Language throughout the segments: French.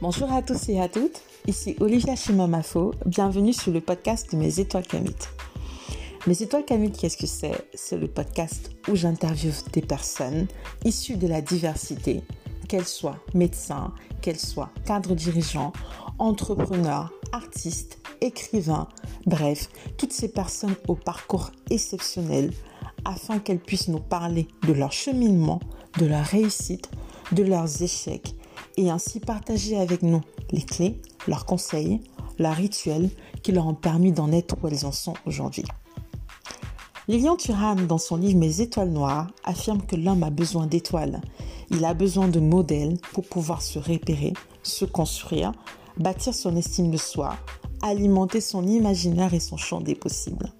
Bonjour à tous et à toutes, ici Olivia Chimamafo, bienvenue sur le podcast de Mes Étoiles Camut. Mes Étoiles Camut, qu'est-ce que c'est? C'est le podcast où j'interviewe des personnes issues de la diversité, qu'elles soient médecins, qu'elles soient cadres dirigeants, entrepreneurs, artistes, écrivains, bref, toutes ces personnes au parcours exceptionnel afin qu'elles puissent nous parler de leur cheminement, de leur réussite, de leurs échecs et ainsi partager avec nous les clés, leurs conseils, leurs rituels qui leur ont permis d'en être où elles en sont aujourd'hui. Lilian Thuram, dans son livre Mes étoiles noires, affirme que l'homme a besoin d'étoiles. Il a besoin de modèles pour pouvoir se repérer, se construire, bâtir son estime de soi, alimenter son imaginaire et son champ des possibles.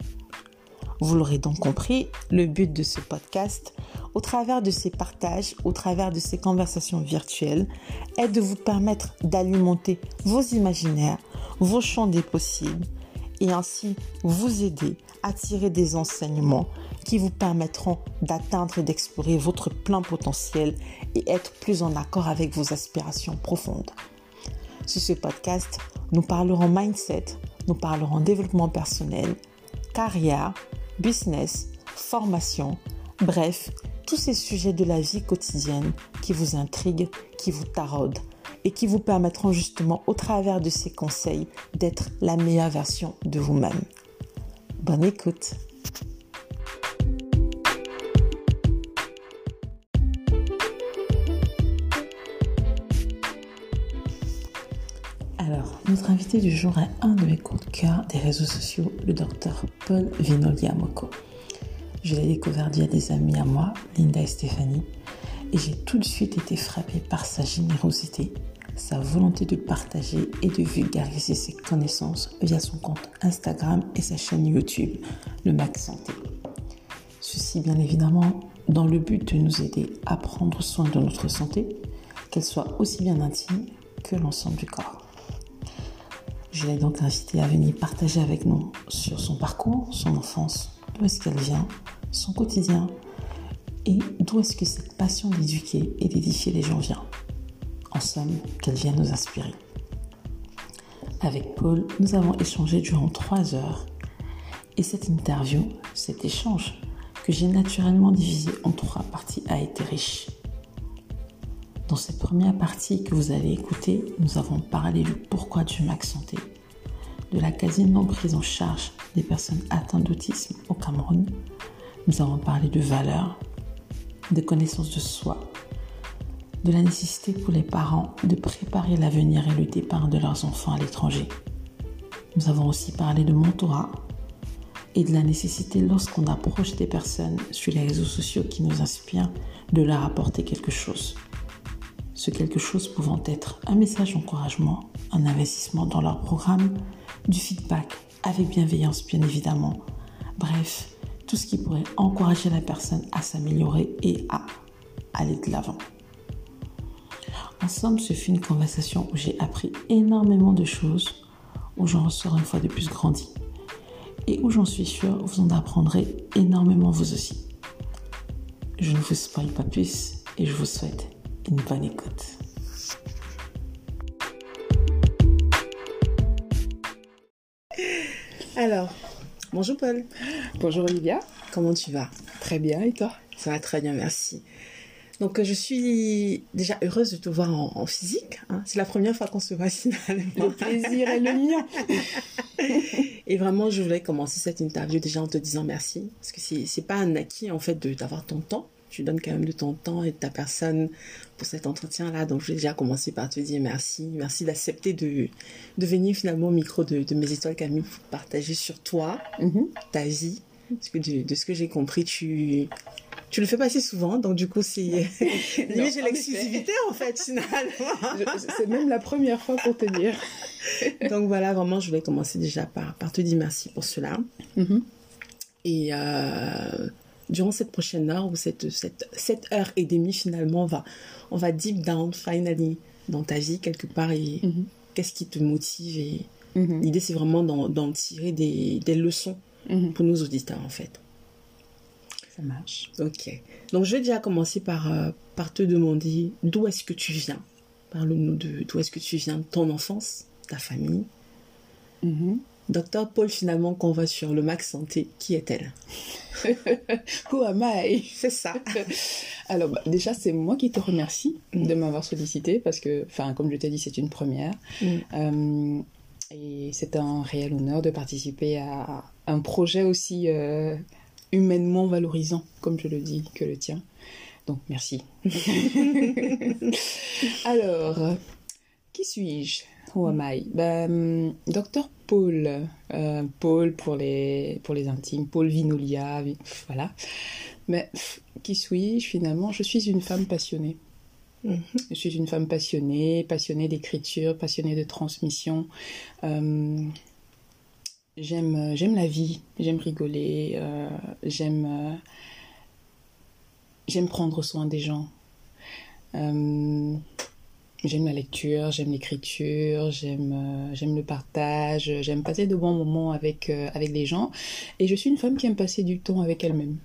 Vous l'aurez donc compris, le but de ce podcast, au travers de ces partages, au travers de ces conversations virtuelles, est de vous permettre d'alimenter vos imaginaires, vos champs des possibles, et ainsi vous aider à tirer des enseignements qui vous permettront d'atteindre et d'explorer votre plein potentiel et être plus en accord avec vos aspirations profondes. Sur ce podcast, nous parlerons mindset, nous parlerons développement personnel, carrière, business, formation, bref, tous ces sujets de la vie quotidienne qui vous intriguent, qui vous taraudent et qui vous permettront justement au travers de ces conseils d'être la meilleure version de vous-même. Bonne écoute. Alors, notre invité du jour est un de mes coups de cœur des réseaux sociaux, le docteur Paul Vinoliamoko. Je l'ai découvert via des amis à moi, Linda et Stéphanie, et j'ai tout de suite été frappée par sa générosité, sa volonté de partager et de vulgariser ses connaissances via son compte Instagram et sa chaîne YouTube, le Mac Santé. Ceci bien évidemment dans le but de nous aider à prendre soin de notre santé, qu'elle soit aussi bien intime que l'ensemble du corps. Je l'ai donc invité à venir partager avec nous sur son parcours, son enfance, d'où est-ce qu'elle vient, son quotidien et d'où est-ce que cette passion d'éduquer et d'édifier les gens vient. En somme, qu'elle vient nous inspirer. Avec Paul, nous avons échangé durant trois heures et cette interview, cet échange que j'ai naturellement divisé en trois parties a été riche. Dans cette première partie que vous allez écouter, nous avons parlé du pourquoi Mac Santé, de la quasi non prise en charge des personnes atteintes d'autisme au Cameroun. Nous avons parlé de valeurs, de connaissance de soi, de la nécessité pour les parents de préparer l'avenir et le départ de leurs enfants à l'étranger. Nous avons aussi parlé de mentorat et de la nécessité lorsqu'on approche des personnes sur les réseaux sociaux qui nous inspirent de leur apporter quelque chose ce quelque chose pouvant être un message d'encouragement, un investissement dans leur programme, du feedback avec bienveillance bien évidemment. Bref, tout ce qui pourrait encourager la personne à s'améliorer et à aller de l'avant. En somme, ce fut une conversation où j'ai appris énormément de choses, où j'en ressors une fois de plus grandi et où j'en suis sûre vous en apprendrez énormément vous aussi. Je ne vous spoil pas plus et je vous souhaite une bonne écoute. Alors, bonjour Paul. Bonjour Olivia. Comment tu vas? Très bien, et toi? Ça va très bien, merci. Donc, je suis déjà heureuse de te voir en, physique. Hein. C'est la première fois qu'on se voit finalement. Le plaisir est le mien. et vraiment, je voulais commencer cette interview déjà en te disant merci. Parce que c'est pas un acquis en fait d'avoir ton temps tu donnes quand même de ton temps et de ta personne pour cet entretien-là. Donc, je vais déjà commencer par te dire merci. Merci d'accepter de, de venir finalement au micro de, de Mes Étoiles Camille pour partager sur toi, mm-hmm. ta vie. Parce que de, ce que j'ai compris, tu, tu le fais pas assez souvent, donc du coup, c'est. j'ai l'exclusivité en fait, finalement. c'est même la première fois pour te dire. donc voilà, vraiment, je voulais commencer déjà par, par te dire merci pour cela. Mm-hmm. Et. Euh, durant cette prochaine heure ou cette, cette, heure et demie finalement, on va, on va deep down finally dans ta vie quelque part et mhm. qu'est-ce qui te motive et mhm. l'idée c'est vraiment d'en tirer des, des leçons mhm. pour nos auditeurs en fait. Ça marche. Ok. Donc je vais déjà commencer par, euh, par te demander d'où est-ce que tu viens? Parle-nous de d'où est-ce que tu viens, de ton enfance, ta famille. Docteur Paul, finalement, qu'on voit sur le Max Santé, qui est-elle? Who am I? C'est ça. Alors, bah, déjà, c'est moi qui te remercie de m'avoir sollicité parce que, enfin, comme je t'ai dit, c'est une première. Mm. Euh, et c'est un réel honneur de participer à un projet aussi euh, humainement valorisant, comme je le dis, que le tien. Donc, merci. Alors, qui suis-je? Who am I? Ben, Docteur Paul. Euh, Paul pour les, pour les intimes. Paul Vinolia. vi- Voilà. Mais qui suis-je finalement? Je suis une femme passionnée. Mhm. Je suis une femme passionnée, passionnée d'écriture, passionnée de transmission. Euh, j'aime, j'aime la vie, j'aime rigoler, euh, j'aime, euh, j'aime prendre soin des gens. J'aime la lecture, j'aime l'écriture, j'aime, euh, j'aime le partage, j'aime passer de bons moments avec, euh, avec les gens. Et je suis une femme qui aime passer du temps avec elle-même.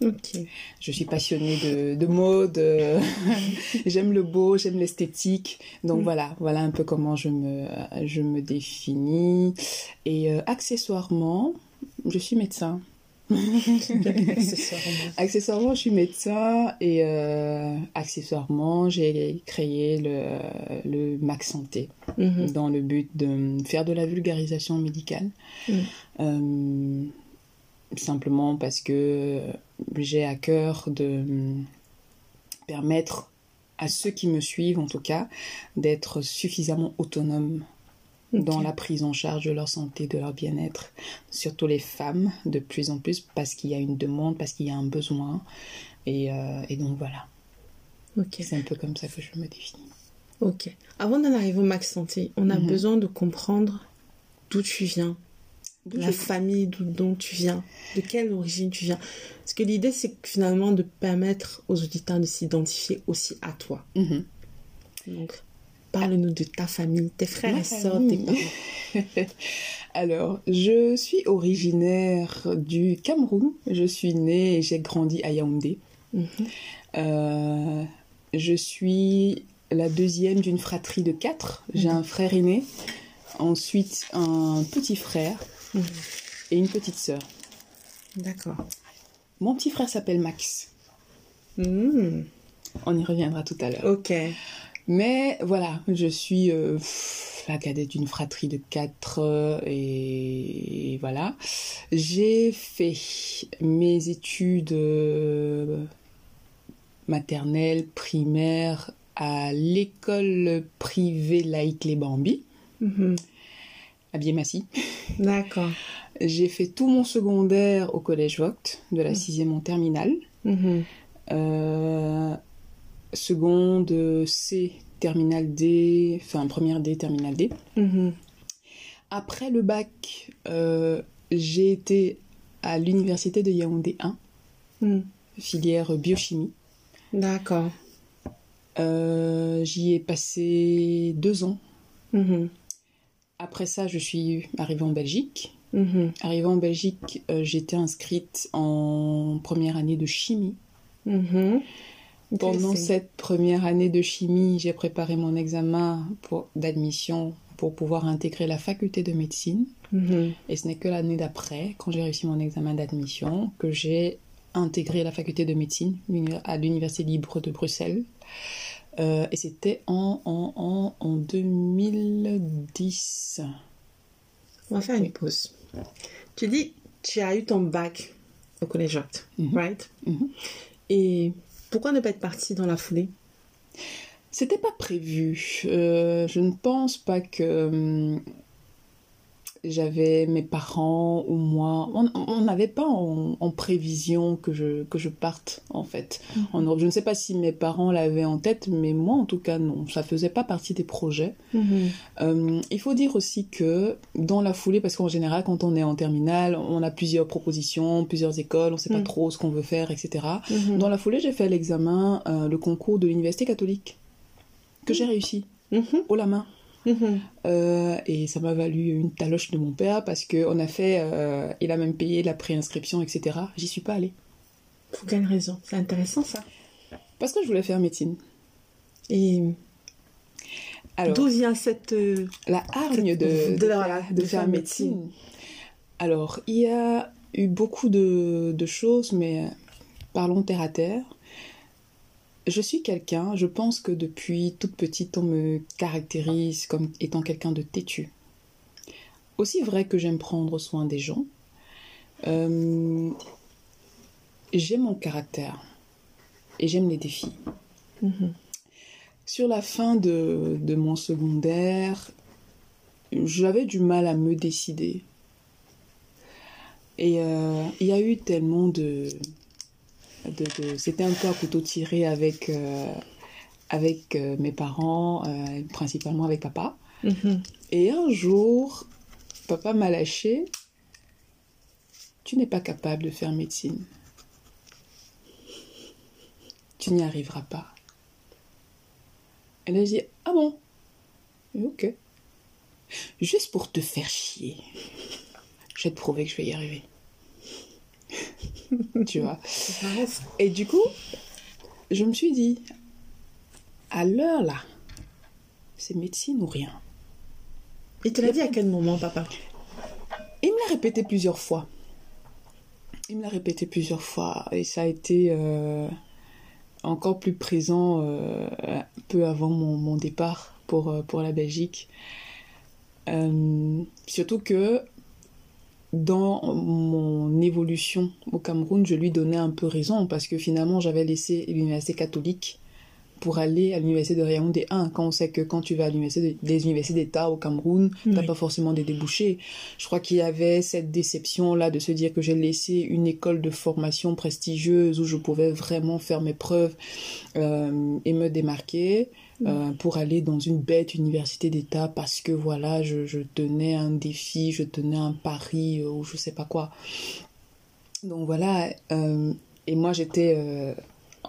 Ok. Je suis passionnée de, de mode, euh, j'aime le beau, j'aime l'esthétique. Donc Mm. voilà, voilà un peu comment je me, je me définis. Et euh, accessoirement, je suis médecin. Accessoirement. Accessoirement, je suis médecin et euh, accessoirement, j'ai créé le, le Max Santé Mhm. dans le but de faire de la vulgarisation médicale. Mm. Euh, simplement parce que j'ai à cœur de permettre à ceux qui me suivent, en tout cas, d'être suffisamment autonomes dans la prise en charge de leur santé, de leur bien-être, surtout les femmes de plus en plus parce qu'il y a une demande, parce qu'il y a un besoin. Et, euh, et donc voilà, Ok. c'est un peu comme ça que je me définis. Ok. Avant d'en arriver au Max Santé, on a Mhm. besoin de comprendre d'où tu viens, D'où la famille d'où dont tu viens, de quelle origine tu viens. Parce que l'idée, c'est finalement de permettre aux auditeurs de s'identifier aussi à toi. Mhm. Donc, parle-nous de ta famille, tes frères Ma et sœurs, tes parents. Alors, je suis originaire du Cameroun. Je suis née et j'ai grandi à Yaoundé. Mhm. Euh, je suis la deuxième d'une fratrie de quatre. J'ai Mhm. un frère aîné, ensuite un petit frère Mhm. et une petite sœur. D'accord. Mon petit frère s'appelle Max. Mhm. On y reviendra tout à l'heure. Ok. Mais voilà, je suis euh, pff, la cadette d'une fratrie de quatre euh, et, voilà. J'ai fait mes études euh, maternelles, primaires à l'école privée laïque Les Bambis, Mhm. à Biémassi. D'accord. J'ai fait tout mon secondaire au collège Vogt, de la Mhm. sixième en terminale. Mhm. Euh, seconde C, terminale D, enfin première D, terminale D. Mhm. Après le bac, euh, j'ai été à l'université de Yaoundé 1, Mhm. filière biochimie. D'accord. Euh, J'y ai passé deux ans. Mhm. Après ça, je suis arrivée en Belgique. Arrivée en Belgique, euh, j'étais inscrite en première année de chimie. Pendant cette première année de chimie, j'ai préparé mon examen d'admission pour pouvoir intégrer la faculté de médecine. Mhm. Et ce n'est que l'année d'après, quand j'ai réussi mon examen d'admission, que j'ai intégré la faculté de médecine à l'Université libre de Bruxelles. Euh, et c'était en, en, en, en 2010. On va faire une pause. Tu dis, tu as eu ton bac au collège Mhm. right? Mhm. Et pourquoi ne pas être partie dans la foulée? C'était pas prévu. Euh, je ne pense pas que hum, j'avais mes parents ou moi. On n'avait pas en, en prévision que je, que je parte, en fait, en Europe. Je ne sais pas si mes parents l'avaient en tête, mais moi, en tout cas, non. Ça faisait pas partie des projets. Mhm. Euh, il faut dire aussi que dans la foulée, parce qu'en général, quand on est en terminale, on a plusieurs propositions, plusieurs écoles, on ne sait pas Mm. trop ce qu'on veut faire, etc. Mhm. Dans la foulée, j'ai fait l'examen, euh, le concours de l'université catholique, que j'ai réussi, Mhm. haut la main. Euh, et ça m'a valu une taloche de mon père parce qu'on a fait, euh, il a même payé la préinscription, etc. J'y suis pas allée. Pour quelle raison? C'est intéressant ça. Parce que je voulais faire médecine. Et Alors, D'où vient cette... euh, la hargne de, cette- de, de- faire, voilà, de de faire faire médecine. Alors, il y a eu beaucoup de, de choses, mais euh, parlons terre à terre. Je suis quelqu'un, je pense que depuis toute petite, on me caractérise comme étant quelqu'un de têtu. Aussi vrai que j'aime prendre soin des gens, euh, j'aime mon caractère et j'aime les défis. mhm. Sur la fin de, de mon secondaire, j'avais du mal à me décider. Et euh, il y a eu tellement de... de, de- C'était un peu à couteau tiré avec, euh, avec euh, mes parents, euh, principalement avec papa. Mhm. Et un jour, papa m'a lâché. Tu n'es pas capable de faire médecine. Tu n'y arriveras pas. Elle a dit Ah bon? Et Ok. Juste pour te faire chier. Je vais te prouver que je vais y arriver. Tu vois. Et du coup, je me suis dit À l'heure là, c'est médecine ou rien? Il te l'a dit à quel moment, papa? Il me l'a répété plusieurs fois. Il me l'a répété plusieurs fois et ça a été euh, encore plus présent euh, peu avant mon, mon départ pour, euh, pour la Belgique. Euh, surtout que dans mon évolution au Cameroun, je lui donnais un peu raison parce que finalement j'avais laissé l'université catholique pour aller à l'université de Yaoundé 1 quand on sait que quand tu vas à l'université de- des universités d'État au Cameroun, t'as Oui. pas forcément des débouchés. Je crois qu'il y avait cette déception là de se dire que j'ai laissé une école de formation prestigieuse où je pouvais vraiment faire mes preuves euh, et me démarquer euh, pour aller dans une bête université d'État parce que voilà, je, je tenais un défi, je tenais un pari euh, ou je sais pas quoi. Donc voilà, euh, et moi j'étais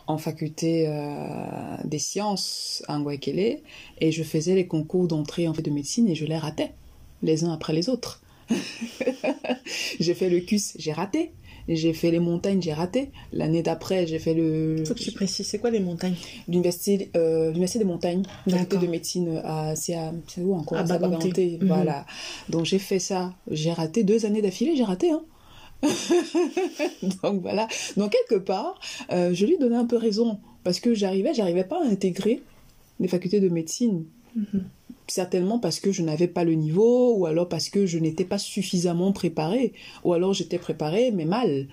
en faculté euh, des sciences à Ngwekele et je faisais les concours d'entrée en fait de médecine et je les ratais les uns après les autres. j'ai fait le CUS, j'ai raté. J'ai fait les montagnes, j'ai raté. L'année d'après, j'ai fait le Faut que tu précises, c'est quoi les montagnes? L'université euh, des montagnes, faculté de médecine à c'est où encore? À À Baganté. Mhm. voilà. Donc j'ai fait ça, j'ai raté deux années d'affilée, j'ai raté hein. Donc voilà. Donc quelque part, euh, je lui donnais un peu raison parce que j'arrivais, j'arrivais pas à intégrer les facultés de médecine. Mhm. Certainement parce que je n'avais pas le niveau, ou alors parce que je n'étais pas suffisamment préparée, ou alors j'étais préparée mais mal.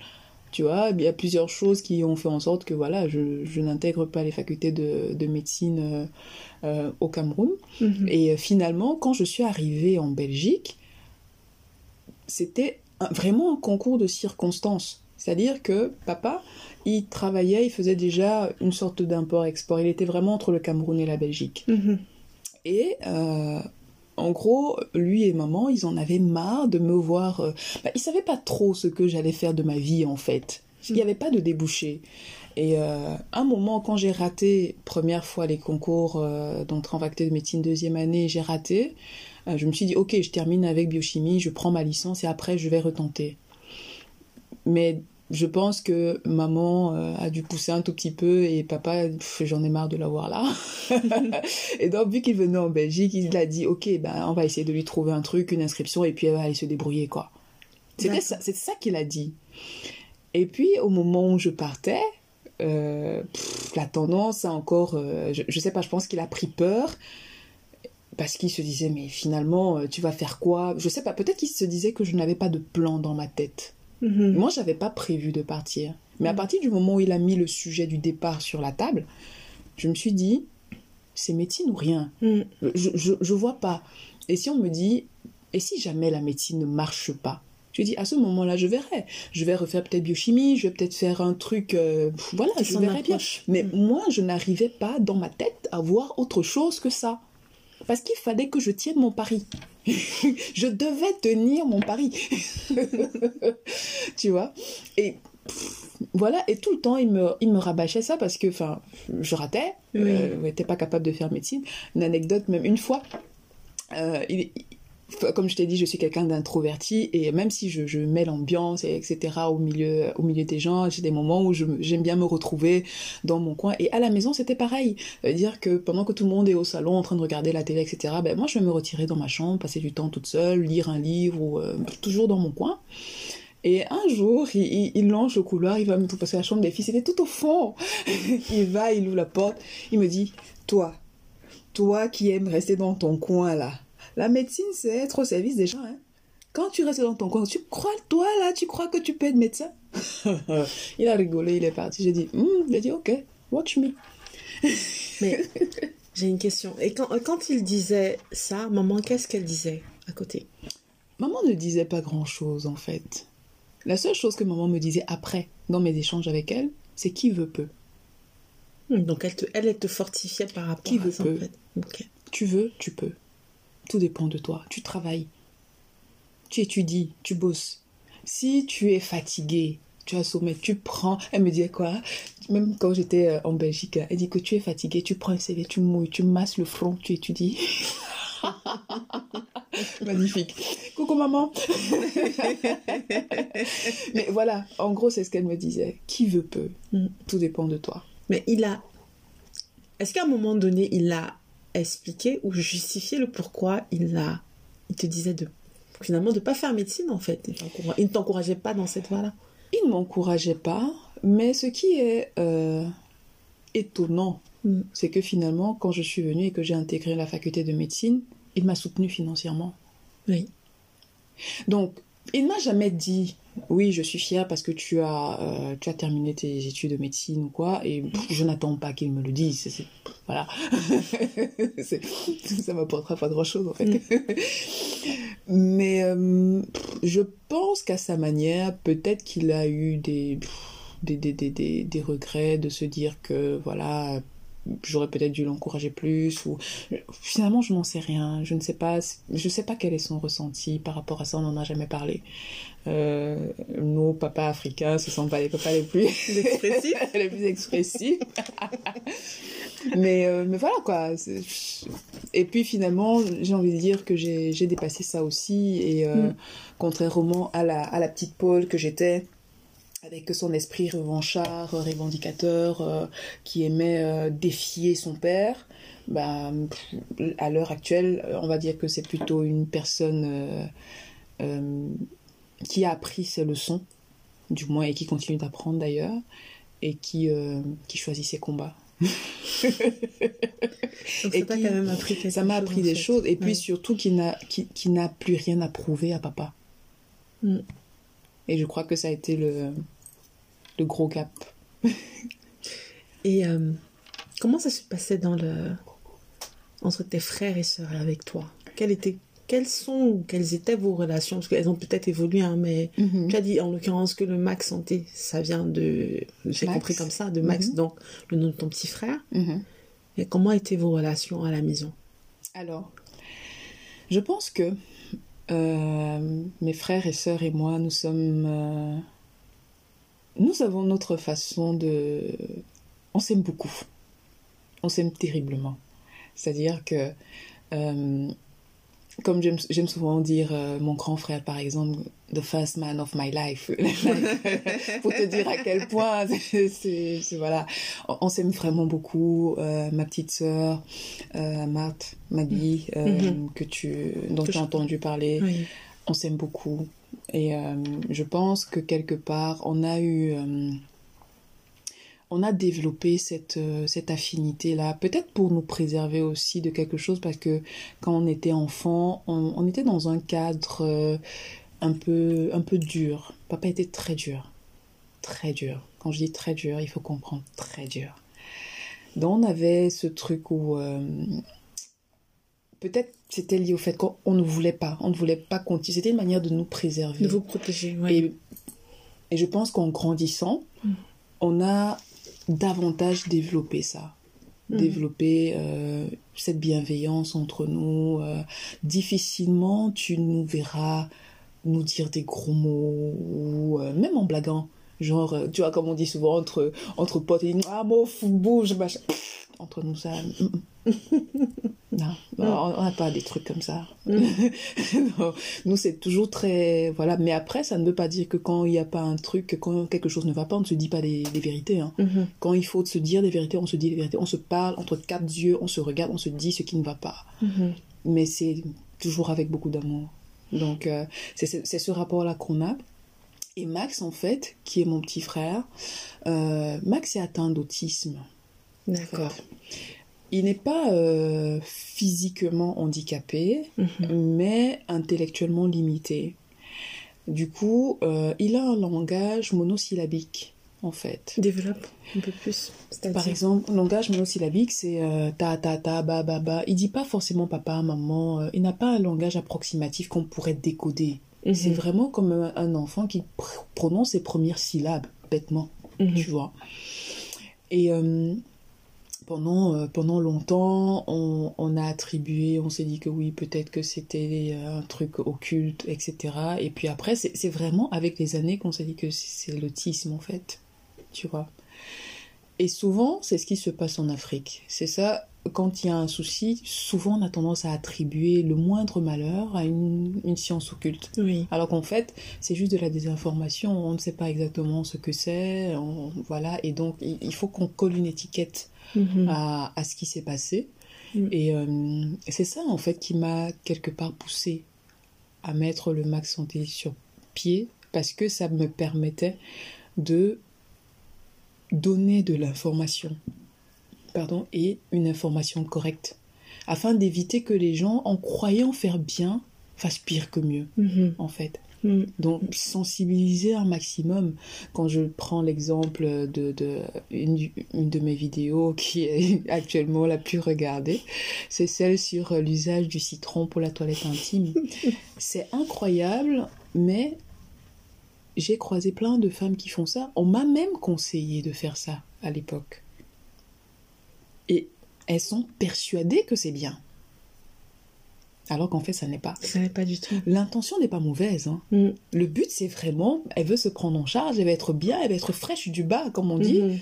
Tu vois, il y a plusieurs choses qui ont fait en sorte que voilà, je, je n'intègre pas les facultés de, de médecine euh, euh, au Cameroun. Mhm. Et euh, finalement, quand je suis arrivée en Belgique, c'était vraiment un concours de circonstances. C'est-à-dire que papa, il travaillait, il faisait déjà une sorte d'import-export. Il était vraiment entre le Cameroun et la Belgique. Mhm. Et euh, en gros, lui et maman, ils en avaient marre de me voir. euh, bah, ils savaient pas trop ce que j'allais faire de ma vie en fait. Il n'y avait pas de débouché. Et euh, un moment, quand j'ai raté première fois les concours euh, d'entrée en faculté de médecine deuxième année, j'ai raté. euh, je me suis dit, ok, je termine avec biochimie, je prends ma licence et après je vais retenter. Mais je pense que maman euh, a dû pousser un tout petit peu et papa, j'en ai marre de l'avoir là. et donc, vu qu'il venait en Belgique, il a dit, ok, ben, on va essayer de lui trouver un truc, une inscription, et puis elle va aller se débrouiller, quoi. C'était ça, c'est ça qu'il a dit. Et puis, au moment où je partais, euh, pff, la tendance a encore, euh, je, je sais pas, je pense qu'il a pris peur parce qu'il se disait, mais finalement, tu vas faire quoi? Je sais pas, peut-être qu'il se disait que je n'avais pas de plan dans ma tête. Mhm. Moi, j'avais pas prévu de partir. Mais à Mm. partir du moment où il a mis le sujet du départ sur la table, je me suis dit, c'est médecine ou rien? Mhm. je, je, je vois pas. Et si on me dit, et si jamais la médecine ne marche pas? Je dis, à ce moment-là, je verrai. Je vais refaire peut-être biochimie, je vais peut-être faire un truc, euh, voilà, je verrai bien. Mais Mm. moi, je n'arrivais pas dans ma tête à voir autre chose que ça. Parce qu'il fallait que je tienne mon pari. je devais tenir mon pari. tu vois? Et pff, voilà, et tout le temps, il me, il me rabâchait ça parce que, enfin, je ratais, Oui. euh, n'était pas capable de faire médecine. Une anecdote, même une fois, euh, il, comme je t'ai dit, je suis quelqu'un d'introverti et même si je, mets l'ambiance et etc. au milieu, au milieu des gens, j'ai des moments où j'aime bien me retrouver dans mon coin. Et à la maison, c'était pareil. dire que pendant que tout le monde est au salon en train de regarder la télé, etc. Ben moi, je vais me retirer dans ma chambre, passer du temps toute seule, lire un livre euh, toujours dans mon coin. Et un jour, il, il, longe le couloir, il va me passer la chambre des filles, c'était tout au fond. il va, il ouvre la porte, il me dit, toi, toi qui aimes rester dans ton coin là, la médecine, c'est être au service des gens. Hein. Quand tu restes dans ton coin, tu crois, toi là, tu crois que tu peux être médecin? Il a rigolé, il est parti. J'ai dit, il a dit, ok, watch me. Mais j'ai une question. Et quand, quand il disait ça, maman, qu'est-ce qu'elle disait à côté? Maman ne disait pas grand-chose en fait. La seule chose que maman me disait après, dans mes échanges avec elle, c'est qui veut peu. Hmm, donc elle te, elle, te fortifiait par rapport qui à veut ça. Peu. En fait. Tu veux, tu peux. Tout dépend de toi. Tu travailles. Tu étudies, tu bosses. Si tu es fatigué, tu as sommet, tu prends. Elle me disait quoi? Même quand j'étais euh, en Belgique, elle dit que tu es fatigué, tu prends un CV, tu mouilles, tu masses le front, tu étudies. Magnifique. Coucou maman. Mais voilà, en gros, c'est ce qu'elle me disait. Qui veut peu? Mm. Tout dépend de toi. Mais il a. Est-ce qu'à un moment donné, il a expliqué ou justifié le pourquoi il a. Il te disait de. Finalement, de pas faire médecine en fait. Il ne t'encourageait pas dans cette voie-là. Il ne m'encourageait pas, mais ce qui est euh, étonnant, Mm. c'est que finalement, quand je suis venue et que j'ai intégré la faculté de médecine, il m'a soutenue financièrement. Oui. Donc, il ne m'a jamais dit oui, je suis fière parce que tu as, euh, tu as terminé tes études de médecine ou quoi, et pff, je n'attends pas qu'il me le dise. C'est- c'est- voilà. Ça m'apportera pas grand-chose en fait. Mais euh, pff, je pense qu'à sa manière, peut-être qu'il a eu des, des, des, des, des regrets de se dire que voilà, j'aurais peut-être dû l'encourager plus ou finalement je n'en sais rien je ne sais pas je sais pas quel est son ressenti par rapport à ça on n'en a jamais parlé euh, nos papas africains ce sont pas les papas les plus Expressifs. les plus expressifs mais euh, mais voilà quoi et puis finalement j'ai envie de dire que j'ai j'ai dépassé ça aussi et euh, Mm. contrairement à la à la petite Paul que j'étais avec son esprit revanchard, revendicateur, euh, qui aimait euh, défier son père, bah, à l'heure actuelle, euh, on va dire que c'est plutôt une personne euh, qui a appris ses leçons, du moins, et qui continue d'apprendre d'ailleurs, et qui, qui choisit ses combats. Et qui- quand même appris Ça m'a appris en des fait. choses, et puis surtout qui n'a qui, qui n'a plus rien à prouver à papa. Mm. Et je crois que ça a été le, le gros gap. Et euh, comment ça se passait dans le entre tes frères et sœurs avec toi? Quelles étaient quelles sont ou quelles étaient vos relations? Parce qu'elles ont peut-être évolué, hein, mais tu as dit en l'occurrence que le Max Santé, ça vient de, j'ai Max. compris comme ça, de Max, Mhm. donc le nom de ton petit frère. Mhm. Et comment étaient vos relations à la maison? Alors, je pense que euh, mes frères et sœurs et moi, nous sommes... euh, nous avons notre façon de... On s'aime beaucoup. On s'aime terriblement. C'est-à-dire que, euh, comme j'aime souvent dire, mon grand frère, par exemple, the first man of my life, pour te dire à quel point, c'est- voilà, on, on s'aime vraiment beaucoup. Euh, ma petite sœur, euh, Marthe, Maggie, euh, Mhm. que tu, dont tu as entendu parler, Oui. on s'aime beaucoup. Et euh, je pense que quelque part, on a eu... on a développé cette, cette affinité-là, peut-être pour nous préserver aussi de quelque chose, parce que quand on était enfant, on, on était dans un cadre un, peu, un peu dur. Papa était très dur, très dur. Quand je dis très dur, il faut comprendre très dur. Donc on avait ce truc où euh, peut-être c'était lié au fait qu'on on ne voulait pas, on ne voulait pas continuer. C'était une manière de nous préserver. De vous protéger, oui. Et, et je pense qu'en grandissant, Mm. on a davantage développé ça. Mm. Développé euh, cette bienveillance entre nous. euh, difficilement, tu nous verras nous dire des gros mots, ou euh, même en blaguant. Genre, euh, tu vois, comme on dit souvent entre, entre potes, disent, ah, mon fou, bouge, machin. Entre nous, ça. mm, mm. Non, on n'a pas des trucs comme ça. nous, c'est toujours très... Voilà, mais après, ça ne veut pas dire que quand il n'y a pas un truc, quand quelque chose ne va pas, on ne se dit pas des, vérités. Hein. Mhm. Quand il faut se dire des vérités, on se dit des vérités. On se parle entre quatre yeux, on se regarde, on se dit ce qui ne va pas. Mhm. Mais c'est toujours avec beaucoup d'amour. Donc, euh, c'est ce rapport-là qu'on a. Et Max, en fait, qui est mon petit frère, euh, Max est atteint d'autisme. D'accord. Il n'est pas euh, physiquement handicapé, Mhm. mais intellectuellement limité. Du coup, il a un langage monosyllabique, en fait. Développe un peu plus. Par exemple, langage monosyllabique, c'est euh, ta, ta, ta, ba, ba, ba. Il dit pas forcément papa, maman. euh, il n'a pas un langage approximatif qu'on pourrait décoder. Mhm. C'est vraiment comme un, un enfant qui pr- prononce ses premières syllabes, bêtement, Mhm. tu vois. Et euh, pendant, euh, pendant longtemps, on, on a attribué, on s'est dit que oui, peut-être que c'était un truc occulte, etc. Et puis après, c'est vraiment avec les années qu'on s'est dit que c'est l'autisme, en fait, tu vois. Et souvent, c'est ce qui se passe en Afrique. C'est ça, quand il y a un souci, souvent on a tendance à attribuer le moindre malheur à une, une science occulte. Oui. Alors qu'en fait, c'est juste de la désinformation, on ne sait pas exactement ce que c'est, voilà, et donc il, il faut qu'on colle une étiquette Mhm. à, à ce qui s'est passé. Mm. Et euh, c'est ça en fait qui m'a quelque part poussé à mettre le Max Santé sur pied, parce que ça me permettait de donner de l'information, pardon, et une information correcte, afin d'éviter que les gens, en croyant faire bien, fassent pire que mieux, Mhm. en fait. Mhm. Donc sensibiliser un maximum. Quand je prends l'exemple de, de une, une de mes vidéos qui est actuellement la plus regardée, c'est celle sur l'usage du citron pour la toilette intime. c'est incroyable, mais j'ai croisé plein de femmes qui font ça. On m'a même conseillé de faire ça à l'époque. Et elles sont persuadées que c'est bien. Alors qu'en fait, ça n'est pas. Ça n'est pas du tout. L'intention n'est pas mauvaise. hein. Mhm. Le but, c'est vraiment, elle veut se prendre en charge, elle va être bien, elle va être fraîche du bas, comme on dit. Mhm.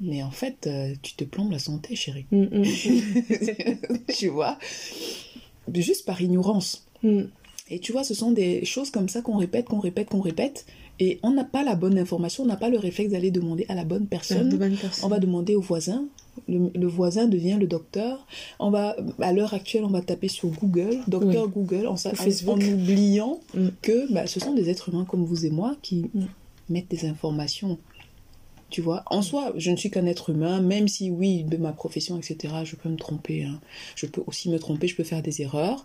Mais en fait, euh, tu te plombes la santé, chérie. Mhm. tu vois? Juste par ignorance. Mhm. Et tu vois, ce sont des choses comme ça qu'on répète, qu'on répète, qu'on répète. Et on n'a pas la bonne information, on n'a pas le réflexe d'aller demander à la bonne La personne. bonne personne. On va demander au voisin. Le, le voisin devient le docteur. On va, à l'heure actuelle, on va taper sur Google, docteur Google, en, en oubliant Mm. que bah, ce sont des êtres humains comme vous et moi qui Mm. mettent des informations. Tu vois, en soi, je ne suis qu'un être humain, même si oui, de ma profession, etc., je peux me tromper. hein. Je peux aussi me tromper, je peux faire des erreurs.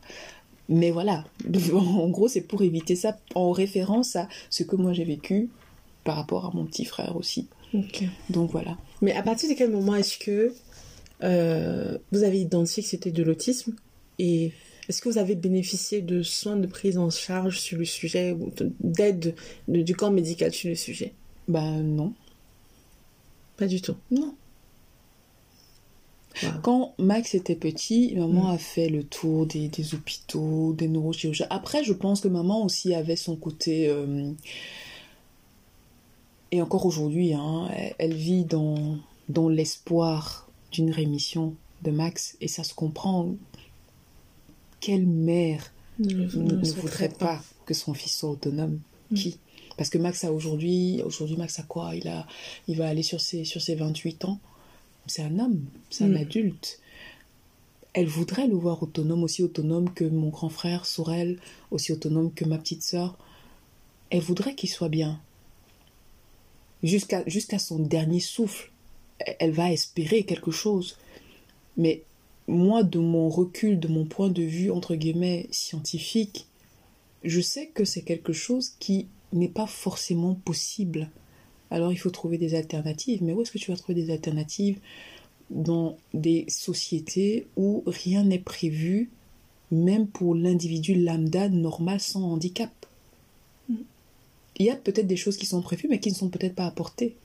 Mais voilà, en gros, c'est pour éviter ça en référence à ce que moi j'ai vécu par rapport à mon petit frère aussi. Ok. Donc voilà. Mais à partir de quel moment est-ce que euh, vous avez identifié que c'était de l'autisme et est-ce que vous avez bénéficié de soins de prise en charge sur le sujet ou de- d'aide de- du corps médical sur le sujet? Ben non. Pas du tout. Non. Quand Max était petit, maman Mm. a fait le tour des, des hôpitaux, des neurochirurgiens. Après, je pense que maman aussi avait son côté... euh, Et encore aujourd'hui, hein, elle, vit dans, dans l'espoir d'une rémission de Max. Et ça se comprend. Quelle mère Ne, voudrait pas que son fils soit autonome? Mm. Qui? Parce que Max a aujourd'hui, aujourd'hui Max a quoi? Il, a, il va aller sur ses, sur ses 28 ans. C'est un homme, c'est un Mm. adulte. Elle voudrait le voir autonome, aussi autonome que mon grand frère Sorel, aussi autonome que ma petite sœur. Elle voudrait qu'il soit bien. Jusqu'à jusqu'à son dernier souffle. Elle- Elle va espérer quelque chose. Mais moi, de mon recul, de mon point de vue, entre guillemets, scientifique, je sais que c'est quelque chose qui n'est pas forcément possible. Alors il faut trouver des alternatives. Mais où est-ce que tu vas trouver des alternatives dans des sociétés où rien n'est prévu, même pour l'individu lambda normal sans handicap? Il y a peut-être des choses qui sont prévues, mais qui ne sont peut-être pas apportées.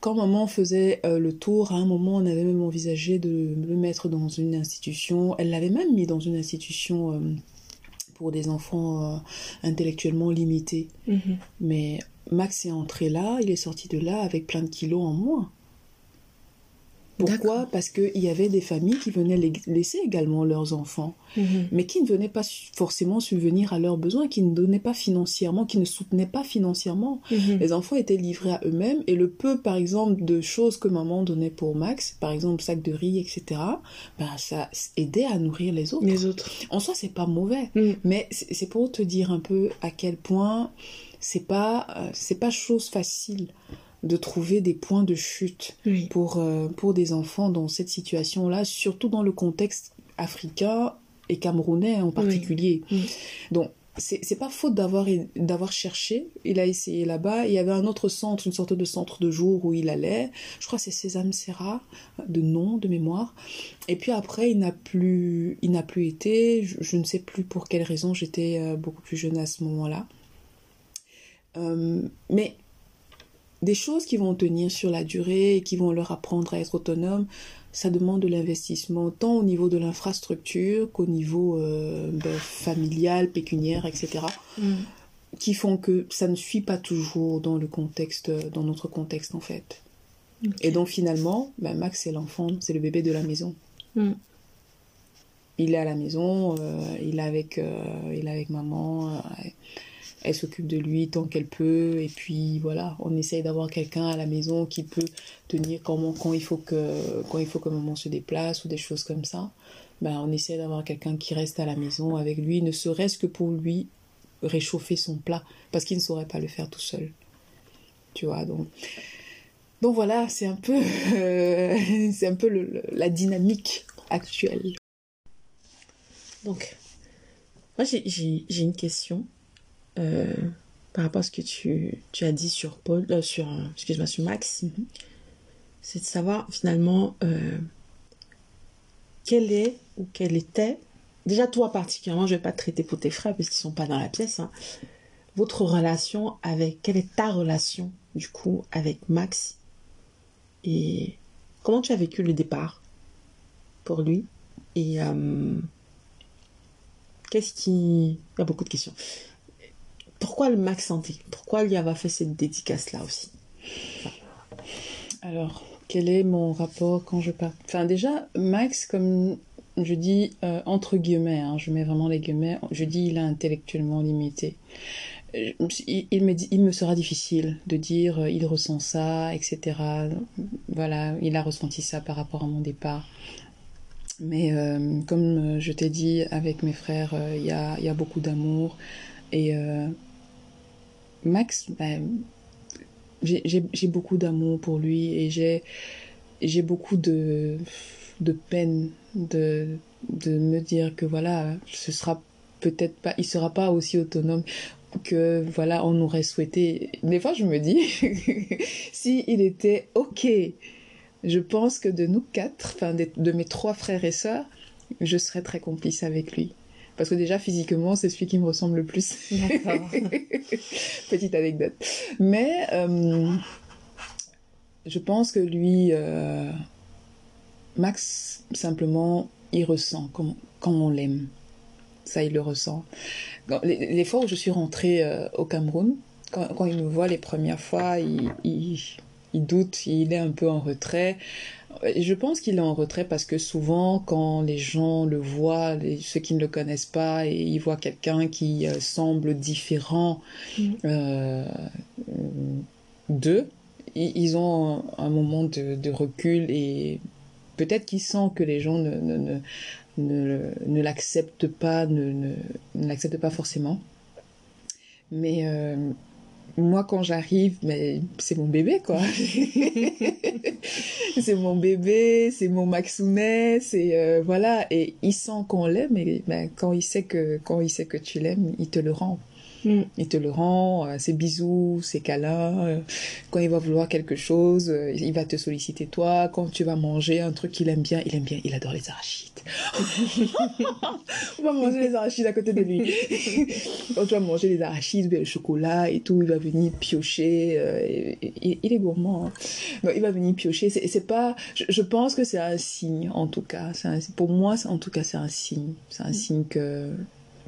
Quand maman faisait euh, le tour, à un moment, on avait même envisagé de le mettre dans une institution. Elle l'avait même mis dans une institution euh, pour des enfants euh, intellectuellement limités. Mhm. Mais Max est entré là, il est sorti de là avec plein de kilos en moins. Pourquoi? Parce qu'il y avait des familles qui venaient laisser également leurs enfants, Mhm. mais qui ne venaient pas forcément subvenir à leurs besoins, qui ne donnaient pas financièrement, qui ne soutenaient pas financièrement. Mhm. Les enfants étaient livrés à eux-mêmes et le peu, par exemple, de choses que maman donnait pour Max, par exemple sac de riz, etc., bah, ça aidait à nourrir les autres. Les autres. En soi, c'est pas mauvais, Mhm. mais c'est pour te dire un peu à quel point c'est pas euh, c'est pas chose facile de trouver des points de chute Oui. pour euh, pour des enfants dans cette situation-là, surtout dans le contexte africain et camerounais en particulier. Oui. Donc c'est pas faute d'avoir d'avoir cherché. Il a essayé là-bas. Il y avait un autre centre, une sorte de centre de jour où il allait. Je crois c'est Sésame Serra, de nom, de mémoire. Et puis après, il n'a plus, il n'a plus été. Je, je ne sais plus pour quelle raison. J'étais euh, beaucoup plus jeune à ce moment-là. Euh, mais des choses qui vont tenir sur la durée et qui vont leur apprendre à être autonomes, ça demande de l'investissement, tant au niveau de l'infrastructure qu'au niveau euh, ben, familial, pécuniaire, etc., Mhm. qui font que ça ne suit pas toujours dans le contexte, dans notre contexte en fait. Et donc finalement, ben, Max c'est l'enfant, c'est le bébé de la maison. Mhm. Il est à la maison, euh, il est avec, euh, il est avec maman, elle s'occupe de lui tant qu'elle peut, et puis voilà, on essaye d'avoir quelqu'un à la maison qui peut tenir quand, quand, il faut que, quand il faut que maman se déplace ou des choses comme ça. Ben, on essaie d'avoir quelqu'un qui reste à la maison avec lui, ne serait-ce que pour lui réchauffer son plat, parce qu'il ne saurait pas le faire tout seul. Tu vois, donc. Donc voilà, c'est un peu, un peu la dynamique actuelle. Donc, moi, j'ai une question euh, par rapport à ce que tu, tu as dit sur Paul, euh, sur, excuse-moi, sur Max. Mhm. C'est de savoir finalement euh, quel est ou quel était, déjà toi particulièrement, je vais pas te traiter pour tes frères parce qu'ils sont pas dans la pièce, hein, votre relation avec, quelle est ta relation du coup avec Max et comment tu as vécu le départ pour lui et euh, qu'est-ce qui... Il y a beaucoup de questions. Pourquoi le Max Santé? Pourquoi lui avoir fait cette dédicace-là aussi? Alors, quel est mon rapport quand je pars Enfin, déjà, Max, comme je dis euh, entre guillemets, hein, je mets vraiment les guillemets, je dis il est intellectuellement limité. Euh, Il, me, sera difficile de dire euh, il ressent ça, etc. Voilà, il a ressenti ça par rapport à mon départ. Mais comme je t'ai dit, avec mes frères, il y, a, y a beaucoup d'amour. Et Max, ben, j'ai- beaucoup d'amour pour lui et j'ai beaucoup de, peine de, de me dire que voilà, ce sera peut-être pas, il sera pas aussi autonome que voilà, on aurait souhaité. Des fois, je me dis, si il était ok, je pense que de nous quatre, enfin de, de mes trois frères et sœurs, je serais très complice avec lui. Parce que déjà, physiquement, c'est celui qui me ressemble le plus. Petite anecdote. Mais euh, je pense que lui, euh, Max, simplement, il ressent quand, quand on l'aime. Ça, il le ressent. Les, les fois où je suis rentrée euh, au Cameroun, quand, quand il me voit les premières fois, il, il, il doute, il est un peu en retrait. Et Je pense qu'il est en retrait parce que souvent, quand les gens le voient, les- ceux qui ne le connaissent pas, et ils voient quelqu'un qui euh, semble différent Mhm. euh, d'eux, ils, ils ont un, un moment de, de recul et peut-être qu'ils sentent que les gens ne, ne, ne, ne, ne l'acceptent pas, ne, ne, ne l'acceptent pas forcément. Mais euh, moi, quand j'arrive, mais c'est mon bébé, quoi. c'est mon bébé, c'est mon Maxounet, c'est euh, voilà. Et il sent qu'on l'aime, et ben, quand il sait que quand il sait que tu l'aimes, il te le rend. Mm. Il te le rend, euh, ses bisous, ses câlins. euh, quand il va vouloir quelque chose, euh, il va te solliciter toi. Quand tu vas manger un truc qu'il aime bien, il aime bien, il adore les arachides. On va manger les arachides à côté de lui. Quand tu vas manger les arachides, le chocolat et tout, il va venir piocher. euh, et- et- il est gourmand. hein. Donc, il va venir piocher. C'est c'est pas. Je, je pense que c'est un signe, en tout cas. Un- pour moi, en tout cas, c'est un signe. C'est un signe que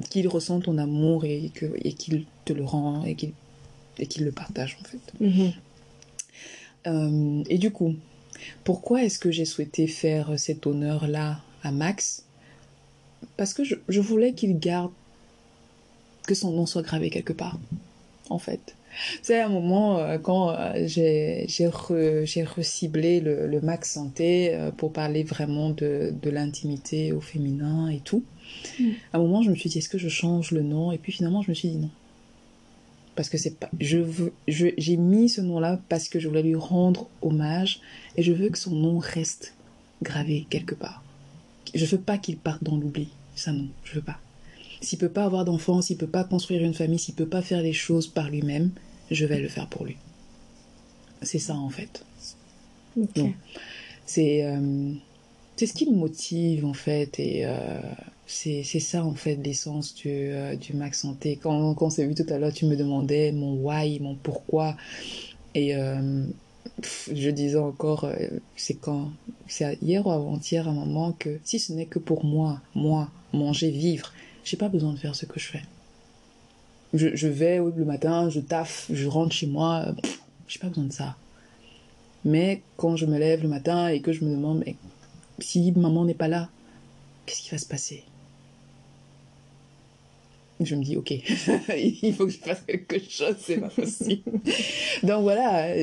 qu'il ressent ton amour et que et qu'il te le rend et qu'il et qu'il le partage en fait. Mhm. Euh, et du coup, Pourquoi est-ce que j'ai souhaité faire cet honneur-là à Max? Parce que je, je voulais qu'il garde, que son nom soit gravé quelque part, en fait. C'est un moment euh, quand euh, j'ai j'ai re, reciblé le, le Max Santé euh, pour parler vraiment de, de l'intimité au féminin et tout. Mm. À un moment, je me suis dit, est-ce que je change le nom? Et puis finalement, je me suis dit non. Parce que c'est pas. Je veux, je, j'ai mis ce nom-là parce que je voulais lui rendre hommage et je veux que son nom reste gravé quelque part. Je veux pas qu'il parte dans l'oubli. Ça non, je veux pas. S'il peut pas avoir d'enfants, s'il peut pas construire une famille, s'il peut pas faire les choses par lui-même, je vais le faire pour lui. C'est ça en fait. Ok. Non. C'est euh, c'est ce qui me motive en fait et euh, c'est ça en fait l'essence du, euh, du Max Santé. Quand, quand on s'est vu tout à l'heure, tu me demandais mon why, mon pourquoi et euh, je disais encore, euh, c'est quand, c'est hier ou avant-hier un moment que si ce n'est que pour moi, moi, manger, vivre, j'ai pas besoin de faire ce que je fais. Je, je vais le matin, je taffe, je rentre chez moi, pff, j'ai pas besoin de ça. Mais quand je me lève le matin et que je me demande, mais si maman n'est pas là, qu'est-ce qui va se passer? Je me dis, ok, il faut que je fasse quelque chose, c'est pas possible. Donc voilà,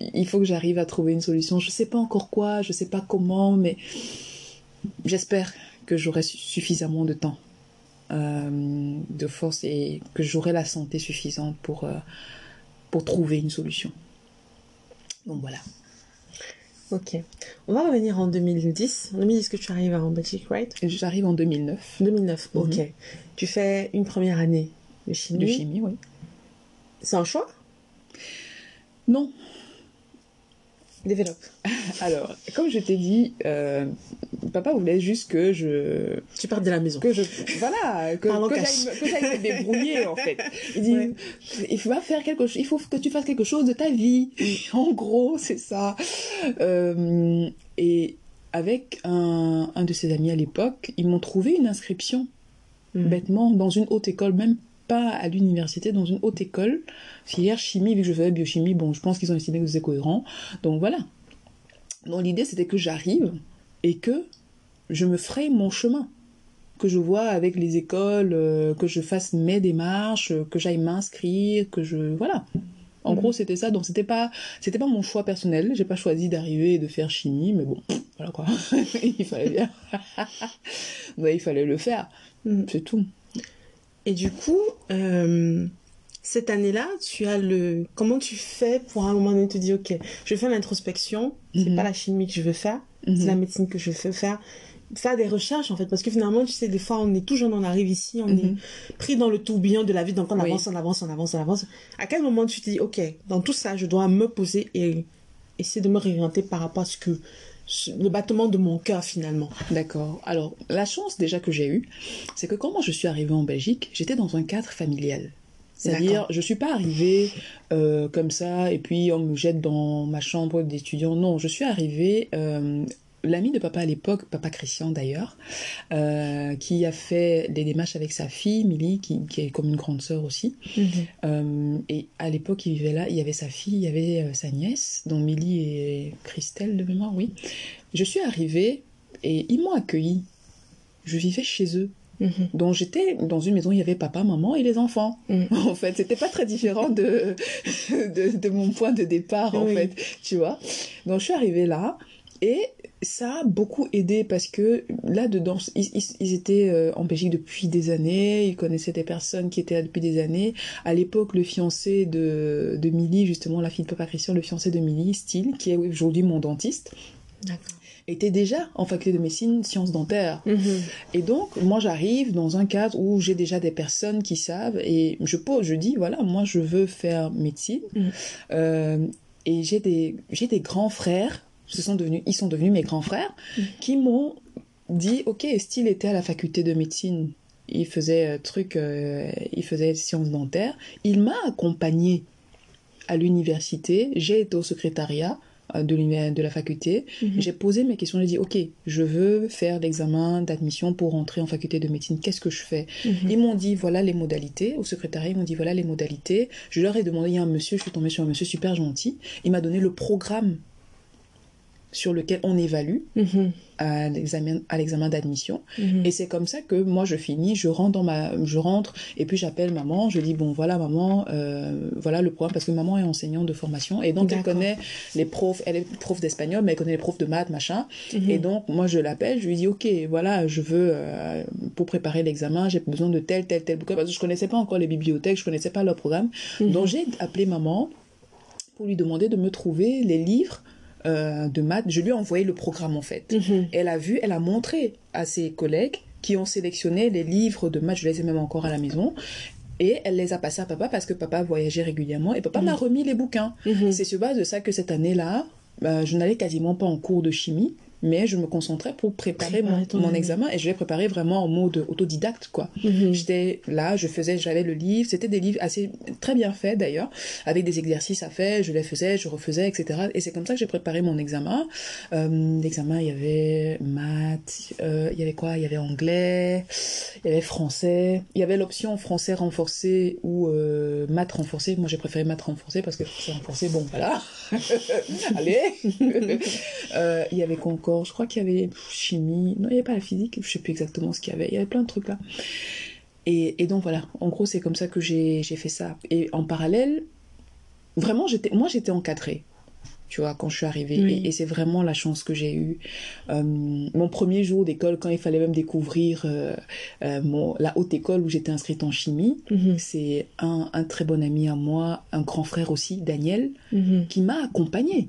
il faut que j'arrive à trouver une solution. Je sais pas encore quoi, je sais pas comment, mais j'espère que j'aurai su- suffisamment de temps, euh, de force et que j'aurai la santé suffisante pour, euh, pour trouver une solution. Donc voilà. Ok. On va revenir en 2010. En 2010 que tu arrives en Belgique, right? J'arrive en 2009 2009, ok. Mhm. Tu fais une première année de chimie. de chimie, oui. C'est un choix? Non, Développe. alors, comme je t'ai dit, euh, papa voulait juste que je, Tu pars de la maison. que je, voilà, que, que j'aille me- débrouiller en fait. Il dit, Ouais. il faut faire quelque chose, il faut que tu fasses quelque chose de ta vie. En gros, c'est ça. Euh, et avec un, un de ses amis à l'époque, ils m'ont trouvé une inscription Mhm. bêtement dans une haute école, même pas à l'université, dans une haute école, filière chimie, vu que je faisais biochimie, bon, je pense qu'ils ont estimé que c'était cohérent. Donc voilà. Donc l'idée, c'était que j'arrive et que je me ferai mon chemin. Que je vois avec les écoles, euh, que je fasse mes démarches, euh, que j'aille m'inscrire, que je. Voilà. En Mhm. gros, c'était ça. Donc c'était pas, c'était pas mon choix personnel. J'ai pas choisi d'arriver et de faire chimie, mais bon, voilà quoi. il fallait bien. Ouais, il fallait le faire. Mhm. C'est tout. Et du coup, euh, cette année-là, tu as le. Comment tu fais pour à un moment donné te dire, ok, je fais l'introspection, c'est Mhm. pas la chimie que je veux faire, c'est la médecine que je veux faire. Faire des recherches en fait, parce que finalement, tu sais, des fois, on est tout jeune, on arrive ici, on Mhm. est pris dans le tourbillon de la vie, donc on Oui. avance, on avance, on avance, on avance. À quel moment tu te dis, ok, dans tout ça, je dois me poser et essayer de me réorienter par rapport à ce que. le battement de mon cœur finalement? D'accord. Alors, la chance déjà que j'ai eue, c'est que quand moi je suis arrivée en Belgique, j'étais dans un cadre familial. C'est-à-dire, je suis pas arrivée euh, comme ça et puis on me jette dans ma chambre d'étudiant. Non, je suis arrivée. euh, L'ami de papa à l'époque, papa Christian d'ailleurs, euh, qui a fait des démarches avec sa fille, Milly, qui, qui est comme une grande sœur aussi. Euh, et à l'époque, il vivait là, il y avait sa fille, il y avait euh, sa nièce, dont Milly et Christelle de mémoire, oui. Je suis arrivée et ils m'ont accueillie. Je vivais chez eux. Mhm. Donc j'étais dans une maison, il y avait papa, maman et les enfants. Mhm. En fait, c'était pas très différent de, de, de mon point de départ, en Oui. fait, tu vois. Donc je suis arrivée là et ça a beaucoup aidé parce que là-dedans, ils, ils- ils étaient euh, en Belgique depuis des années, ils connaissaient des personnes qui étaient là depuis des années. À l'époque, le fiancé de, de Milly, justement, la fille de papa Christian, le fiancé de Milly, Steele, qui est aujourd'hui mon dentiste, était déjà en faculté de médecine, sciences dentaires. Mhm. Et donc, moi, j'arrive dans un cadre où j'ai déjà des personnes qui savent et je pose, je dis, voilà, moi, je veux faire médecine. Mhm. Euh, et j'ai des, j'ai des grands frères, ce sont devenus, ils sont devenus mes grands frères, Mhm. qui m'ont dit, ok, Style était à la faculté de médecine. Il faisait euh, truc, euh, il faisait sciences dentaires. Il m'a accompagné à l'université. J'ai été au secrétariat euh, de, de la faculté. Mhm. J'ai posé mes questions, j'ai dit, ok, je veux faire l'examen d'admission pour entrer en faculté de médecine, qu'est-ce que je fais Mhm. Ils m'ont dit, voilà les modalités, au secrétariat, ils m'ont dit, voilà les modalités. Je leur ai demandé, il y a un monsieur, je suis tombée sur un monsieur super gentil, il m'a donné le programme sur lequel on évalue Mhm. à l'examen à l'examen d'admission Mhm. et c'est comme ça que moi je finis je rentre dans ma je rentre et puis j'appelle maman je dis bon voilà maman euh, voilà le programme parce que maman est enseignante de formation et donc elle connaît les profs elle est prof d'espagnol mais elle connaît les profs de maths machin Mhm. et donc moi je l'appelle je lui dis ok voilà je veux euh, pour préparer l'examen j'ai besoin de tel tel tel bouquin parce que je connaissais pas encore les bibliothèques je connaissais pas leur programme donc j'ai appelé maman pour lui demander de me trouver les livres euh, de maths je lui ai envoyé le programme en fait Mhm. elle a vu, elle a montré à ses collègues qui ont sélectionné les livres de maths, je les ai même encore à la maison, et elle les a passés à papa parce que papa voyageait régulièrement et papa m'a remis les bouquins. Mhm. C'est sur base de ça que cette année-là, bah, je n'allais quasiment pas en cours de chimie, mais je me concentrais pour préparer mon, examen et je l'ai préparé vraiment en mode autodidacte, quoi. Mhm. J'étais là, je faisais, j'avais le livre, c'était des livres assez très bien faits d'ailleurs, avec des exercices à faire, je les faisais, je refaisais, etc. Et c'est comme ça que j'ai préparé mon examen. Euh, L'examen, il y avait maths, euh, il y avait quoi? Il y avait anglais, il y avait français, il y avait l'option français renforcé ou euh, maths renforcé. Moi, j'ai préféré maths renforcé parce que français renforcé, bon, voilà. Allez Il y avait quoi encore Je crois qu'il y avait chimie. Non, il n'y avait pas la physique. Je sais plus exactement ce qu'il y avait. Il y avait plein de trucs là. Et, et donc voilà, en gros, c'est comme ça que j'ai fait ça. Et en parallèle, vraiment, j'étais, moi, j'étais encadrée. Tu vois, quand je suis arrivée. Oui. Et, et c'est vraiment la chance que j'ai eue. Euh, mon premier jour d'école, quand il fallait même découvrir euh, euh, mon, la haute école où j'étais inscrite en chimie, Mhm. c'est un, un très bon ami à moi, un grand frère aussi, Daniel, Mhm. qui m'a accompagnée.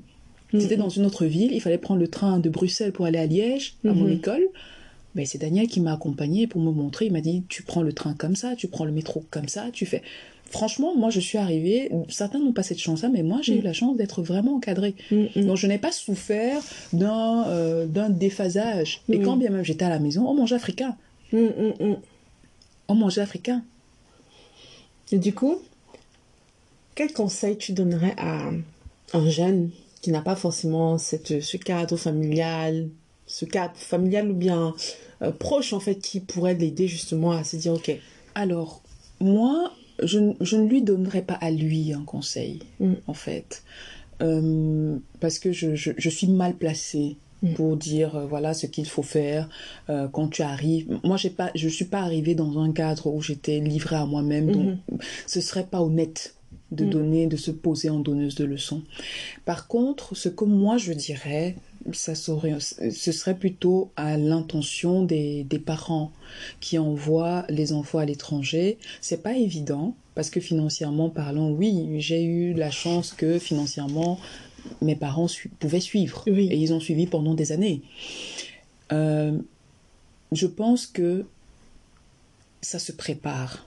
C'était Mhm. dans une autre ville, il fallait prendre le train de Bruxelles pour aller à Liège, à mon Mhm. école. Ben, c'est Daniel qui m'a accompagné pour me montrer. Il m'a dit Tu prends le train comme ça, tu prends le métro comme ça, tu fais. Franchement, moi je suis arrivée, certains n'ont pas cette chance-là, mais moi j'ai eu la chance d'être vraiment encadrée. Mhm. Donc je n'ai pas souffert d'un euh, d'un déphasage. Et quand bien même j'étais à la maison, on mangeait africain. On mangeait africain. Et du coup, quel conseil tu donnerais à un jeune qui n'a pas forcément cette, ce cadre familial, ce cadre familial ou bien euh, proche en fait, qui pourrait l'aider justement à se dire ok, Alors, moi, je, je ne lui donnerai pas à lui un conseil, Mm. en fait. Euh, parce que je, je, je suis mal placée Mm. pour dire euh, voilà ce qu'il faut faire quand tu arrives. Moi, j'ai pas, je suis pas arrivée dans un cadre où j'étais livrée à moi-même, donc ce serait pas honnête de Mm. donner, de se poser en donneuse de leçons. Par contre, ce que moi je dirais, ça serait, ce serait plutôt à l'intention des, des parents qui envoient les enfants à l'étranger. C'est pas évident parce que financièrement parlant, oui, j'ai eu la chance que financièrement mes parents su- pouvaient suivre Oui. et ils ont suivi pendant des années. Euh, je pense que ça se prépare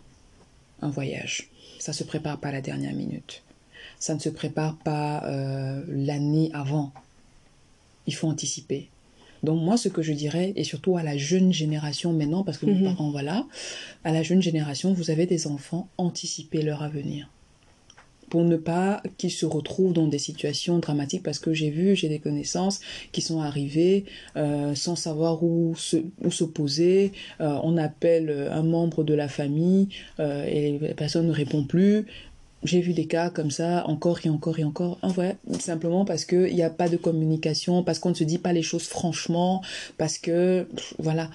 un voyage. Ça se prépare pas à la dernière minute. Ça ne se prépare pas euh, l'année avant. Il faut anticiper. Donc moi, ce que je dirais, et surtout à la jeune génération maintenant, parce que Mhm. mes parents, voilà, à la jeune génération, vous avez des enfants, anticipez leur avenir. Pour ne pas qu'ils se retrouvent dans des situations dramatiques, parce que j'ai vu, j'ai des connaissances qui sont arrivées euh, sans savoir où se, où se poser. Euh, on appelle un membre de la famille euh, et la personne ne répond plus. J'ai vu des cas comme ça, encore et encore et encore. En vrai, simplement parce qu'il n'y a pas de communication, parce qu'on ne se dit pas les choses franchement, parce que, voilà,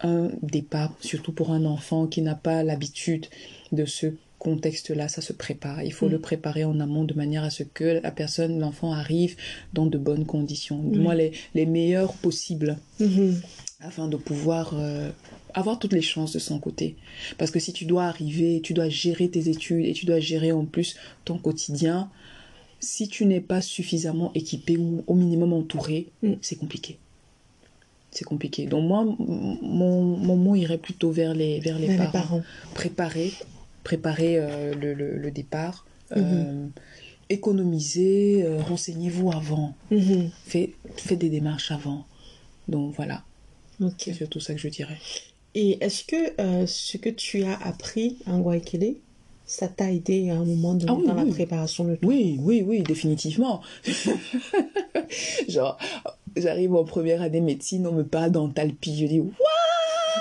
un départ, surtout pour un enfant qui n'a pas l'habitude de ce contexte-là, ça se prépare. Il faut Mm. le préparer en amont de manière à ce que la personne, l'enfant arrive dans de bonnes conditions, du moins les, les meilleures possibles Mhm. afin de pouvoir euh, avoir toutes les chances de son côté. Parce que si tu dois arriver, tu dois gérer tes études et tu dois gérer en plus ton quotidien, si tu n'es pas suffisamment équipé ou au minimum entouré, Mm. c'est compliqué. C'est compliqué. Donc moi, mon, mon mot irait plutôt vers les, vers les Vers les parents. parents. Préparer, préparer euh, le, le- le départ. Mhm. euh, économiser, euh, renseignez-vous avant. Mhm. Faites, des démarches avant. Donc voilà. C'est surtout ça que je dirais. Et est-ce que ce que tu as appris en Guayaquil, ça t'a aidé à un moment donné Ah oui, dans la oui. préparation de tout? Oui, oui, oui, définitivement. Genre, j'arrive en première année médecine, on me parle d'entalpie. Je dis, What?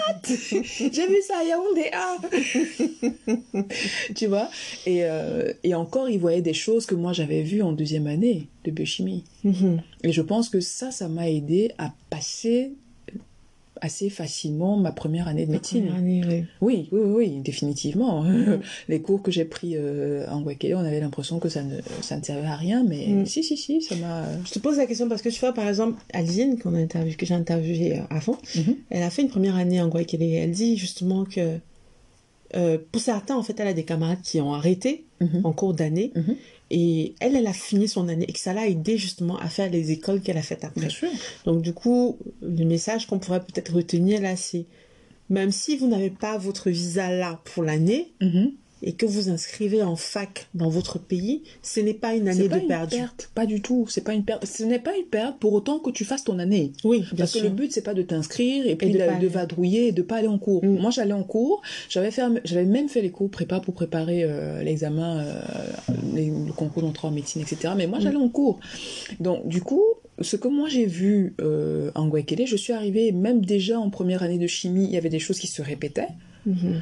What? J'ai vu ça à Yaoundé. Ah tu vois? Et, euh, et encore, il voyait des choses que moi j'avais vues en deuxième année de biochimie. Mhm. Et je pense que ça, ça m'a aidé à passer assez facilement ma première année de médecine. Année, oui. Oui, oui, définitivement. Les cours que j'ai pris euh, en Guaquele, on avait l'impression que ça ne, ça ne servait à rien, mais Mm. si, si, si, ça m'a... Je te pose la question parce que tu vois, par exemple, Aline, qu'on a interviewé, que j'ai interviewé euh, avant, Mhm. elle a fait une première année en Guayaquil et elle dit justement que euh, pour certains, en fait, elle a des camarades qui ont arrêté Mhm. en cours d'année Mhm. Et elle, elle a fini son année et que ça l'a aidé justement à faire les écoles qu'elle a faites après. Bien sûr. Donc du coup, le message qu'on pourrait peut-être retenir là, c'est même si vous n'avez pas votre visa là pour l'année Mhm. Et que vous inscrivez en fac dans votre pays, ce n'est pas une année pas de une perdu. perte, pas du tout. C'est pas une perte. Ce n'est pas une perte pour autant que tu fasses ton année. Oui, bien Parce sûr. que le but, c'est pas de t'inscrire et puis de de, pas de vadrouiller et de pas aller en cours. Mm. Moi, j'allais en cours. J'avais fait, j'avais même fait les cours prépa pour préparer euh, l'examen, euh, le concours d'entrée en médecine, etc. Mais moi, Mm. j'allais en cours. Donc, du coup, ce que moi j'ai vu euh, en Guayaquil, je suis arrivée même déjà en première année de chimie, il y avait des choses qui se répétaient. Mhm.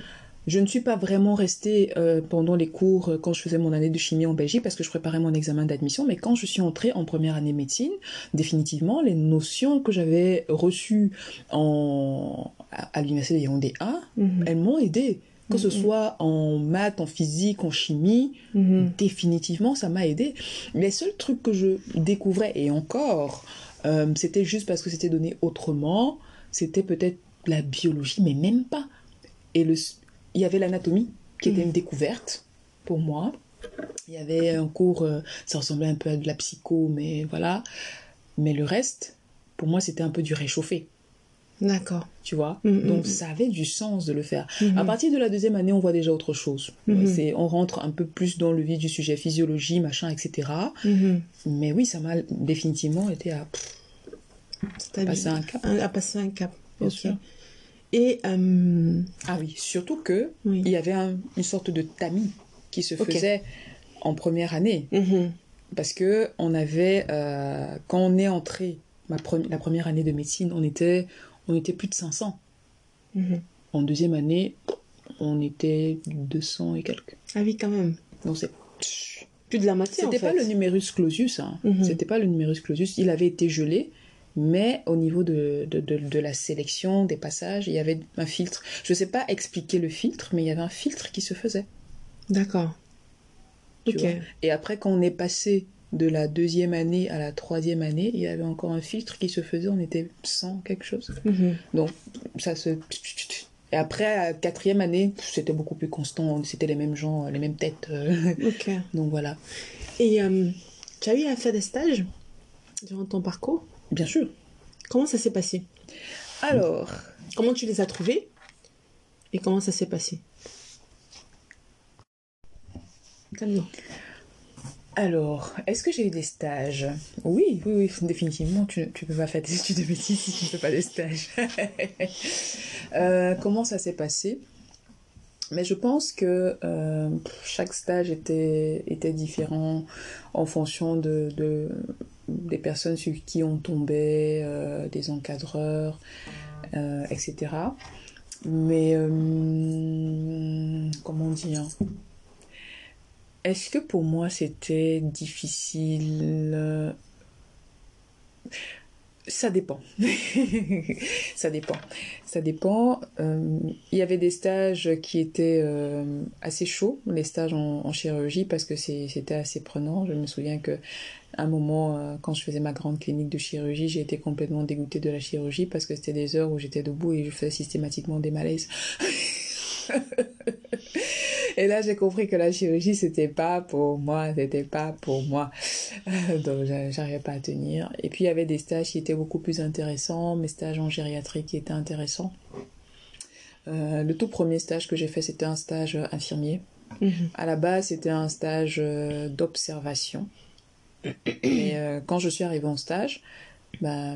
Je ne suis pas vraiment restée euh, pendant les cours euh, quand je faisais mon année de chimie en Belgique parce que je préparais mon examen d'admission, mais quand je suis entrée en première année de médecine, définitivement, les notions que j'avais reçues en... à, à l'université de Yaoundé 1, Mhm. elles m'ont aidée. Que ce Mhm. soit en maths, en physique, en chimie, Mhm. définitivement, ça m'a aidé. Les seuls trucs que je découvrais, et encore, euh, c'était juste parce que c'était donné autrement, c'était peut-être la biologie, mais même pas. Et le, il y avait l'anatomie, qui était Mhm. une découverte pour moi. Il y avait un cours, euh, ça ressemblait un peu à de la psycho, mais voilà. Mais le reste, pour moi, c'était un peu du réchauffé, D'accord. tu vois? Mhm, Donc mhm. ça avait du sens de le faire. Mhm. À partir de la deuxième année, on voit déjà autre chose. Mhm. C'est, on rentre un peu plus dans le vif du sujet, physiologie, machin, etc. Mhm. Mais oui, ça m'a définitivement été à passer un cap. À passer un cap. Bien sûr. Et euh, Ah oui, surtout que oui. il y avait un- une sorte de tamis qui se faisait en première année. Mhm. Parce que on avait, euh, quand on est entré, ma pre- la première année de médecine, on était, on était plus de 500. Mhm. En deuxième année, on était 200 et quelques. Ah oui, quand même. Donc c'est Plus de la en C'était fait. pas le numerus clausus, hein. Mhm. C'était pas le numerus clausus. Il avait été gelé, mais au niveau de, de, de, de la sélection, des passages, il y avait un filtre. Je sais pas expliquer le filtre, mais il y avait un filtre qui se faisait. D'accord. tu Ok. vois? Et après, quand on est passé de la deuxième année à la troisième année, il y avait encore un filtre qui se faisait. On était 100 quelque chose. Mhm. Donc ça se. Et après, à la quatrième année, c'était beaucoup plus constant. C'était les mêmes gens, les mêmes têtes. euh, Ok. Donc voilà. Et euh, tu as eu à faire des stages durant ton parcours? Bien sûr. Comment ça s'est passé? Alors. Comment tu les as trouvés? Et comment ça s'est passé? Calme-toi. Alors, est-ce que j'ai eu des stages? Oui, oui, oui, définitivement, tu ne peux pas faire des études de médecine si tu ne fais pas des stages. Euh, comment ça s'est passé? Mais je pense que euh, chaque stage était, était différent en fonction de, de- des personnes sur qui on tombait, euh, des encadreurs, euh, etc. Mais, euh, comment dire? Est-ce que pour moi c'était difficile? Ça dépend. ça dépend. Ça dépend. Il y avait des stages qui étaient assez chauds, les stages en, chirurgie, parce que c'était assez prenant. Je me souviens que un moment, euh, quand je faisais ma grande clinique de chirurgie, j'ai été complètement dégoûtée de la chirurgie parce que c'était des heures où j'étais debout et je faisais systématiquement des malaises. Et là, j'ai compris que la chirurgie, c'était pas pour moi, c'était pas pour moi. Donc, j'a- j'arrivais pas à tenir. Et puis, il y avait des stages qui étaient beaucoup plus intéressants, mes stages en gériatrie qui étaient intéressants. Euh, le tout premier stage que j'ai fait, c'était un stage infirmier. Mhm. À la base, c'était un stage euh, d'observation. Et euh, quand je suis arrivée en stage, bah,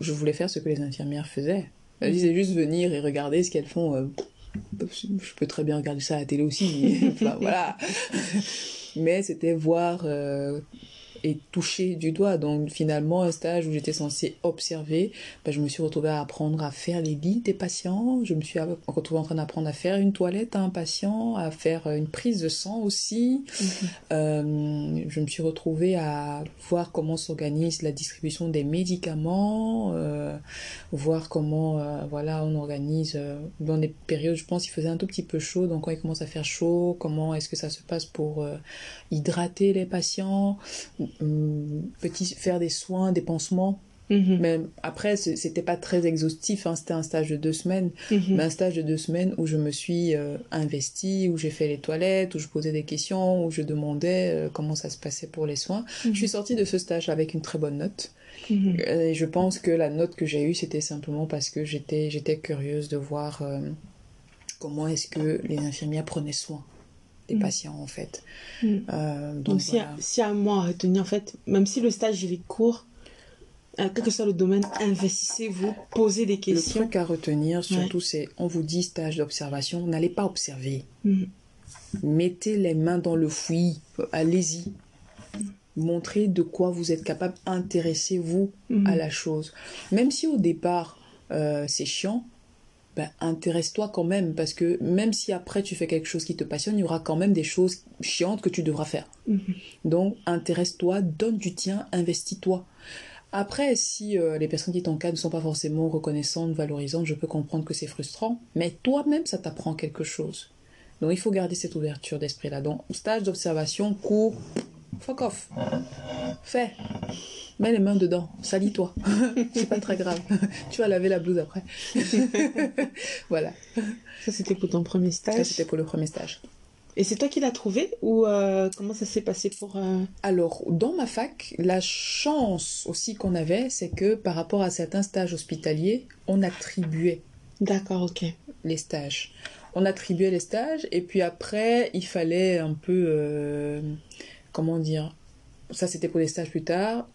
je voulais faire ce que les infirmières faisaient. Elles disaient juste venir et regarder ce qu'elles font. euh, je peux très bien regarder ça à la télé aussi. enfin, voilà. Mais c'était voir euh, et touché du doigt. Donc finalement, un stage où j'étais censée observer, ben, je me suis retrouvée à apprendre à faire les lits des patients. Je me suis retrouvée en train d'apprendre à faire une toilette à un patient, à faire une prise de sang aussi. Mhm. Euh, je me suis retrouvée à voir comment s'organise la distribution des médicaments, euh, voir comment euh, voilà on organise dans des périodes, je pense, il faisait un tout petit peu chaud. Donc quand il commence à faire chaud, comment est-ce que ça se passe pour hydrater les patients? euh, petit, faire des soins, des pansements. Mhm. Mais après, c'était pas très exhaustif, hein. c'était un stage de deux semaines, mhm. mais un stage de deux semaines où je me suis euh, investie, où j'ai fait les toilettes, où je posais des questions, où je demandais euh, comment ça se passait pour les soins. Je suis mhm. sortie de ce stage avec une très bonne note. Et je pense que la note que j'ai eue, c'était simplement parce que j'étais curieuse de voir comment est-ce que les infirmières prenaient soin des mm. patients en fait. Mm. Euh, donc, si, y a, moi à retenir en fait, même si le stage il est court, euh, quel que soit le domaine, investissez-vous, posez des questions. Le truc à retenir surtout c'est, on vous dit stage d'observation, n'allez pas observer. Mm. Mettez les mains dans le fouillis, allez-y. Montrez de quoi vous êtes capable, intéressez-vous à la chose. Même si au départ euh, c'est chiant, ben, intéresse-toi quand même, parce que même si après tu fais quelque chose qui te passionne, il y aura quand même des choses chiantes que tu devras faire. Mhm. Donc, intéresse-toi, donne du tien, investis-toi. Après, si euh, les personnes qui t'encadrent ne sont pas forcément reconnaissantes, valorisantes, je peux comprendre que c'est frustrant, mais toi-même, ça t'apprend quelque chose. Donc, il faut garder cette ouverture d'esprit-là. Donc, stage d'observation, cours, fuck off. Fais mets les mains dedans, salis-toi. c'est pas très grave. tu vas laver la blouse après. voilà. Ça, c'était pour ton premier stage Ça, c'était pour le premier stage. Et c'est toi qui l'as trouvé ou euh, comment ça s'est passé pour... Euh, Alors, dans ma fac, la chance aussi qu'on avait, c'est que par rapport à certains stages hospitaliers, on attribuait. D'accord, ok. Les stages. On attribuait les stages et puis après, il fallait un peu... Euh, comment dire ça c'était pour les stages plus tard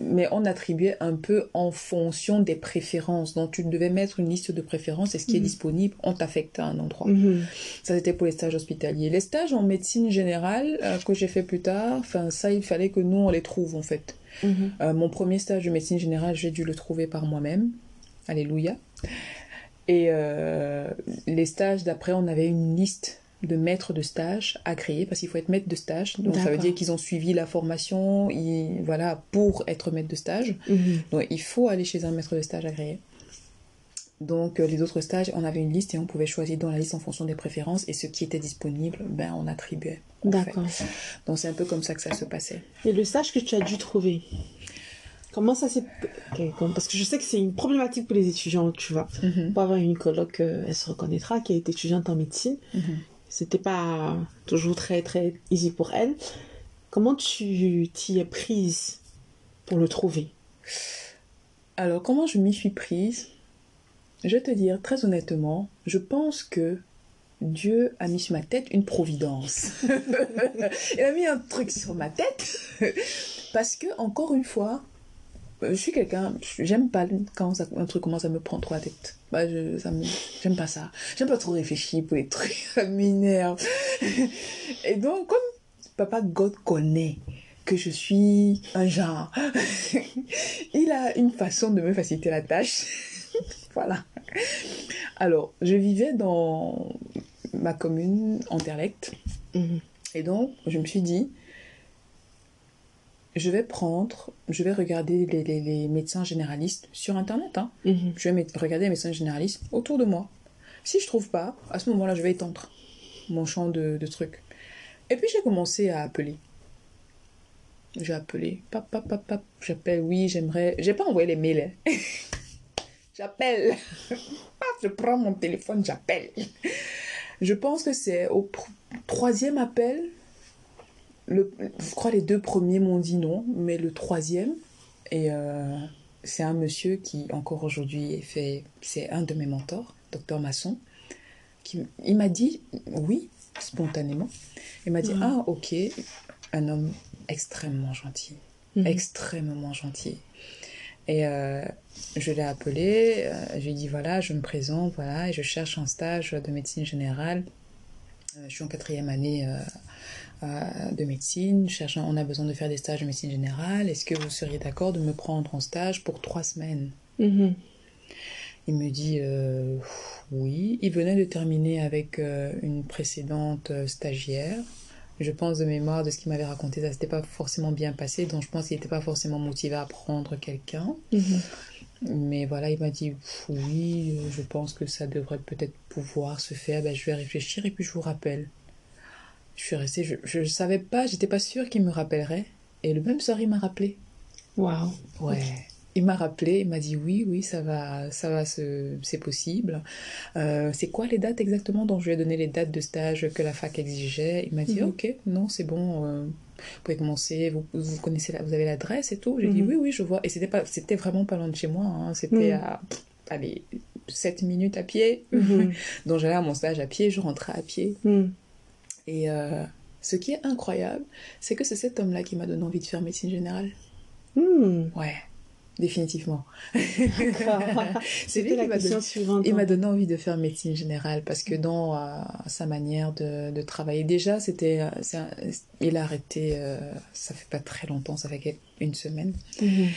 mais on attribuait un peu en fonction des préférences. Donc, tu devais mettre une liste de préférences et ce qui est mhm. disponible, on t'affectait à un endroit. Mhm. Ça, c'était pour les stages hospitaliers. Les stages en médecine générale euh, que j'ai fait plus tard, enfin, ça, il fallait que nous, on les trouve, en fait. Mhm. Euh, mon premier stage de médecine générale, j'ai dû le trouver par moi-même. Alléluia. Et euh, les stages d'après, on avait une liste de maîtres de stage créer parce qu'il faut être maître de stage. Donc ça veut dire qu'ils ont suivi la formation voilà pour être maître de stage. Mhm. donc il faut aller chez un maître de stage agréé donc euh, les autres stages on avait une liste et on pouvait choisir dans la liste en fonction des préférences et ce qui était disponible ben on attribuait. D'accord. Donc c'est un peu comme ça que ça se passait. Et le stage que tu as dû trouver Comment ça s'est... Parce que je sais que c'est une problématique pour les étudiants, tu vois. Mhm. Pour avoir une coloc, euh, elle se reconnaîtra, qui est étudiante en médecine. Mhm c'était pas toujours très très easy pour elle. Comment tu t'y es prise pour le trouver? Alors comment je m'y suis prise? Je vais te dire très honnêtement, je pense que Dieu a mis sur ma tête une providence. Il a mis un truc sur ma tête parce que encore une fois, je suis quelqu'un, j'aime pas quand un truc commence à me prendre trop la tête. Bah, je, ça j'aime pas ça. J'aime pas trop réfléchir pour les trucs, ça m'énerve. Et donc, comme papa God connaît que je suis un genre, il a une façon de me faciliter la tâche. voilà. Alors, je vivais dans ma commune, Anderlecht. Mhm. Et donc, je me suis dit, je vais prendre, je vais regarder les, médecins généralistes sur Internet. Hein. Mhm. Je vais regarder les médecins généralistes autour de moi. Si je trouve pas, à ce moment-là, je vais étendre mon champ de, trucs. Et puis j'ai commencé à appeler. J'ai appelé. Pap, pap, pap, pap. J'appelle, oui, j'aimerais. J'ai pas envoyé les mails. Hein. j'appelle. je prends mon téléphone, j'appelle. Je pense que c'est au troisième appel je crois les deux premiers m'ont dit non, mais le troisième, et euh, c'est un monsieur qui encore aujourd'hui fait, c'est un de mes mentors, docteur Masson, qui, il m'a dit oui, spontanément. Il m'a dit ah ok, un homme extrêmement gentil, mhm. extrêmement gentil. Et euh, je l'ai appelé, euh, je lui ai dit voilà, je me présente, voilà, et je cherche un stage de médecine générale. je suis en quatrième année de médecine, cherchant, on a besoin de faire des stages de médecine générale, est-ce que vous seriez d'accord de me prendre en stage pour trois semaines? Mhm. Il me dit euh, oui. Il venait de terminer avec euh, une précédente euh, stagiaire. Je pense de mémoire de ce qu'il m'avait raconté, ça s'était pas forcément bien passé, donc je pense qu'il n'était pas forcément motivé à prendre quelqu'un. Mhm. Mais voilà, il m'a dit oui, euh, je pense que ça devrait peut-être pouvoir se faire. Ben, je vais réfléchir et puis je vous rappelle. Je suis restée, je ne savais pas, j'étais pas sûre qu'il me rappellerait. Et le même soir, il m'a rappelé. Waouh. Ouais. Il m'a rappelé, il m'a dit oui, oui, ça va, ça va, c'est possible. Euh, c'est quoi les dates exactement dont je lui ai donné les dates de stage que la fac exigeait? Il m'a dit Mhm. ok, non, c'est bon, euh, vous pouvez commencer, vous, vous connaissez, la- vous avez l'adresse et tout. J'ai dit Mhm. oui, oui, je vois. Et c'était pas, c'était vraiment pas loin de chez moi. hein. C'était Mhm. à, allez, 7 minutes à pied. Donc j'allais à mon stage à pied, je rentrais à pied. Et euh, ce qui est incroyable, c'est que c'est cet homme-là qui m'a donné envie de faire médecine générale. Mhm. Ouais, définitivement. C'est lui la qui m'a question donné, suivante. il m'a donné envie de faire médecine générale parce que dans euh, sa manière de, de travailler, déjà, c'était, euh, il a arrêté, euh, ça fait pas très longtemps, ça fait une semaine. Mhm.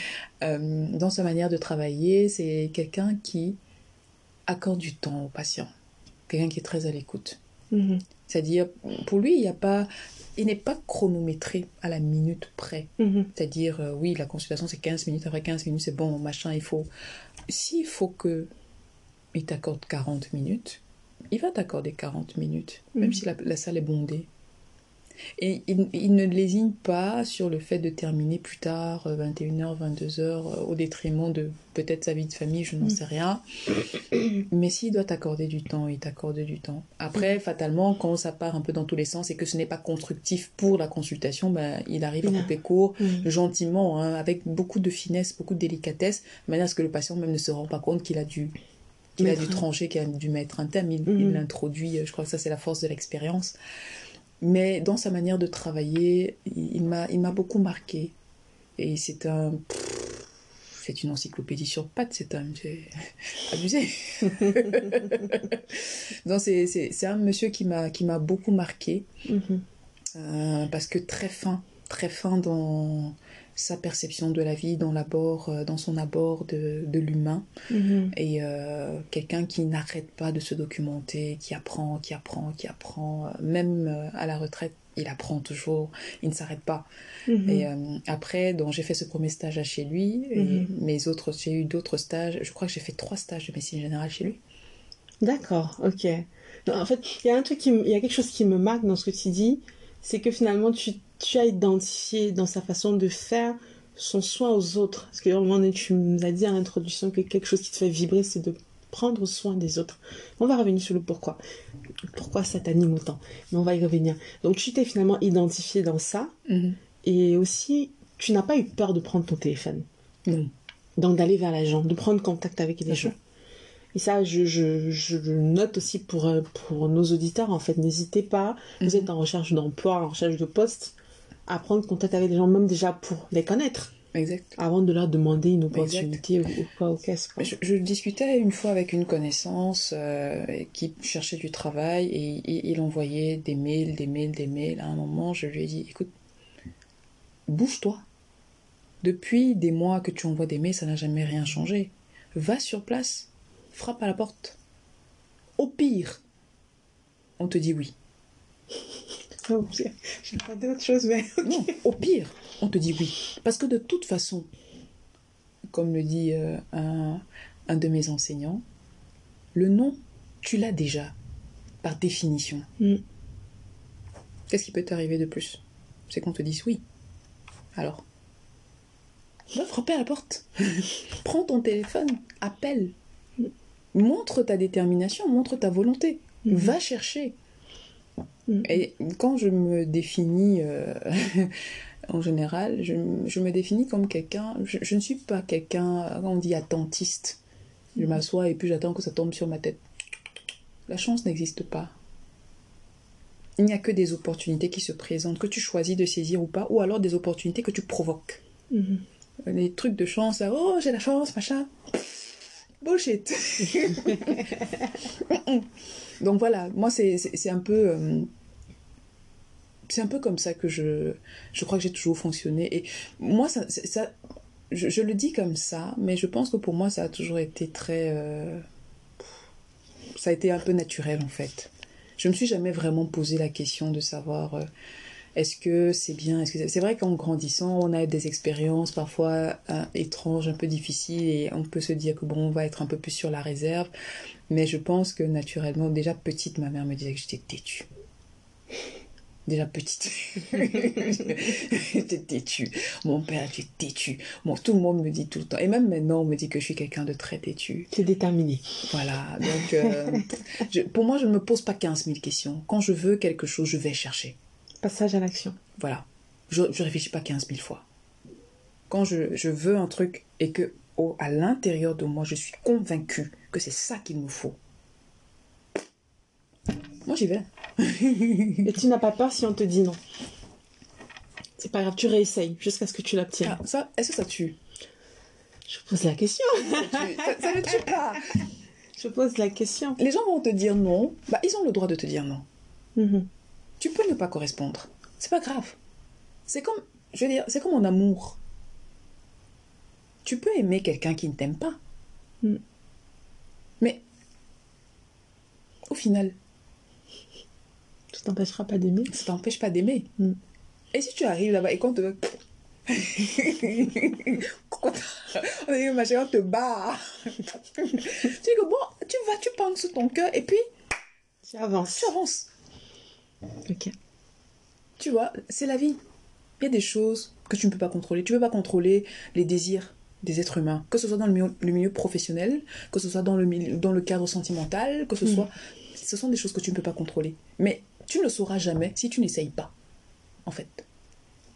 Euh, dans sa manière de travailler, c'est quelqu'un qui accorde du temps aux patients, quelqu'un qui est très à l'écoute. Mhm. C'est-à-dire, pour lui, il n'y a pas, il n'est pas chronométré à la minute près. Mhm. C'est-à-dire, euh, oui, la consultation c'est 15 minutes, après 15 minutes c'est bon, machin, il faut. S'il faut que il t'accorde 40 minutes, il va t'accorder 40 minutes, même Mhm. si la, la salle est bondée. Et il, il ne lésigne pas sur le fait de terminer plus tard, euh, 21h, 22h, euh, au détriment de peut-être sa vie de famille, je n'en Mhm. sais rien. Mais s'il doit t'accorder du temps, il t'accorde du temps. Après, fatalement, quand ça part un peu dans tous les sens et que ce n'est pas constructif pour la consultation, ben, il arrive à couper court Mhm. gentiment, hein, avec beaucoup de finesse, beaucoup de délicatesse, de manière à ce que le patient même ne se rend pas compte qu'il a dû, qu'il a dû trancher, qu'il a dû mettre un thème. Il l'introduit, euh, je crois que ça c'est la force de l'expérience. Mais dans sa manière de travailler, il, il m'a, il m'a beaucoup marqué. Et c'est un... C'est une encyclopédie sur pattes. C'est abusé. Donc c'est, un monsieur qui m'a, qui m'a beaucoup marqué. Mhm. Euh, parce que très fin, très fin dans sa perception de la vie, dans, l'abord, euh, dans son abord de, de l'humain, Mhm. et euh, quelqu'un qui n'arrête pas de se documenter, qui apprend, qui apprend, qui apprend, euh, même à la retraite, il apprend toujours, il ne s'arrête pas. Mhm. Et euh, après, donc j'ai fait ce premier stage à chez lui, et Mhm. mes autres, j'ai eu d'autres stages, je crois que j'ai fait trois stages de médecine générale chez lui. D'accord, ok. Non, en fait, il y a un truc qui, il y a quelque chose qui me marque dans ce que tu dis, c'est que finalement tu, tu as identifié dans sa façon de faire son soin aux autres. Parce que un moment donné, tu nous as dit à l'introduction que quelque chose qui te fait vibrer, c'est de prendre soin des autres. On va revenir sur le pourquoi. Pourquoi ça t'anime autant. Mais on va y revenir. Donc tu t'es finalement identifié dans ça. Et aussi, tu n'as pas eu peur de prendre ton téléphone. Non. Donc d'aller vers les gens, de prendre contact avec les Mhm. gens. Et ça, je, je, note aussi pour, euh, pour nos auditeurs, en fait. N'hésitez pas, vous Mhm. êtes en recherche d'emploi, en recherche de poste, à prendre contact avec les gens, même déjà pour les connaître, Exact. avant de leur demander une opportunité ou, ou quoi, ou qu'est-ce. quoi. Je, je discutais une fois avec une connaissance euh, qui cherchait du travail et, et il envoyait des mails, des mails, des mails. À un moment, je lui ai dit, écoute, bouge-toi. Depuis des mois que tu envoies des mails, ça n'a jamais rien changé. Va sur place, frappe à la porte. Au pire, on te dit oui. Autre chose, mais... Non, au pire, on te dit oui. Parce que de toute façon, comme le dit euh, un, un de mes enseignants, le non, tu l'as déjà, par définition. Mm. Qu'est-ce qui peut t'arriver de plus? C'est qu'on te dise oui. Alors, va frapper à la porte. Prends ton téléphone, appelle. Montre ta détermination, montre ta volonté. Mhm. Va chercher. Mm. Et quand je me définis, euh, en général, je, je me définis comme quelqu'un, je, je ne suis pas quelqu'un, on dit attentiste. Je m'assois et puis j'attends que ça tombe sur ma tête. La chance n'existe pas. Il n'y a que des opportunités qui se présentent, que tu choisis de saisir ou pas, ou alors des opportunités que tu provoques. Mhm. Les trucs de chance, oh j'ai la chance, machin. Bullshit. Donc voilà, moi c'est un peu... euh, c'est un peu comme ça que je, je crois que j'ai toujours fonctionné. Et moi, ça, ça je, je, le dis comme ça, mais je pense que pour moi, ça a toujours été très. Euh, ça a été un peu naturel en fait. Je ne me suis jamais vraiment posé la question de savoir. Euh, est-ce que c'est bien Est-ce que c'est vrai qu'en grandissant, on a des expériences parfois euh, étranges, un peu difficiles, et on peut se dire que bon, on va être un peu plus sur la réserve. Mais je pense que naturellement, déjà petite, ma mère me disait que j'étais têtue déjà petite. J'étais têtue. Mon père était têtu. Bon, tout le monde me dit tout le temps. Et même maintenant, on me dit que je suis quelqu'un de très têtu. C'est déterminé. Voilà. Donc, euh, pour moi, je ne me pose pas 15 000 questions. Quand je veux quelque chose, je vais chercher. Passage à l'action. Voilà. Je ne réfléchis pas 15 000 fois. Quand je, je veux un truc et que au, à l'intérieur de moi, je suis convaincue que c'est ça qu'il me faut, moi j'y vais. Et tu n'as pas peur si on te dit non? C'est pas grave, tu réessayes jusqu'à ce que tu l'obtiennes. Ah, ça, est-ce que ça tue? Je pose la question. Ça, ne tue pas. Je pose la question. Les gens vont te dire non. Bah, ils ont le droit de te dire non. Mhm. Tu peux ne pas correspondre. C'est pas grave. C'est comme, je veux dire, c'est comme en amour. Tu peux aimer quelqu'un qui ne t'aime pas. Mm. Mais au final, ça t'empêchera pas d'aimer. Ça t'empêche pas d'aimer. Mm. Et si tu arrives là-bas et qu'on te. ma chérie, on te bat. tu dis que bon, tu vas, tu penses sur ton cœur et puis. Tu avances. Tu avances. Ok. Tu vois, c'est la vie. Il y a des choses que tu ne peux pas contrôler. Tu ne peux pas contrôler les désirs des êtres humains, que ce soit dans le milieu, le milieu professionnel, que ce soit dans le, milieu, dans le cadre sentimental, que ce Mm. soit... Ce sont des choses que tu ne peux pas contrôler. Mais tu ne le sauras jamais si tu n'essayes pas, en fait.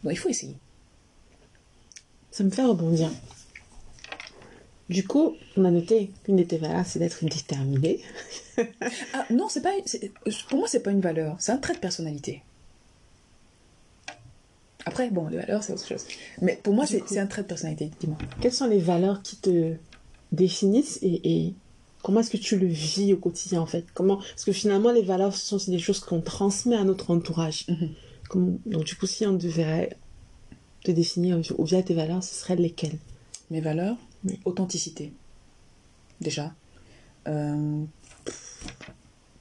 Donc il faut essayer. Ça me fait rebondir. Du coup, on a noté qu'une de tes valeurs, c'est d'être déterminée. Ah non, c'est pas... Pour moi, c'est pas une valeur. C'est un trait de personnalité. Après, bon, les valeurs, c'est autre chose. Mais pour moi, c'est un trait de personnalité. Dis-moi. Quelles sont les valeurs qui te définissent et, et comment est-ce que tu le vis au quotidien en fait? Comment Parce que finalement, les valeurs, ce sont des choses qu'on transmet à notre entourage. Mhm. Comme- Donc du coup, si on devait te définir ou via tes valeurs, ce seraient lesquelles? Mes valeurs, Oui. authenticité. Déjà. Euh,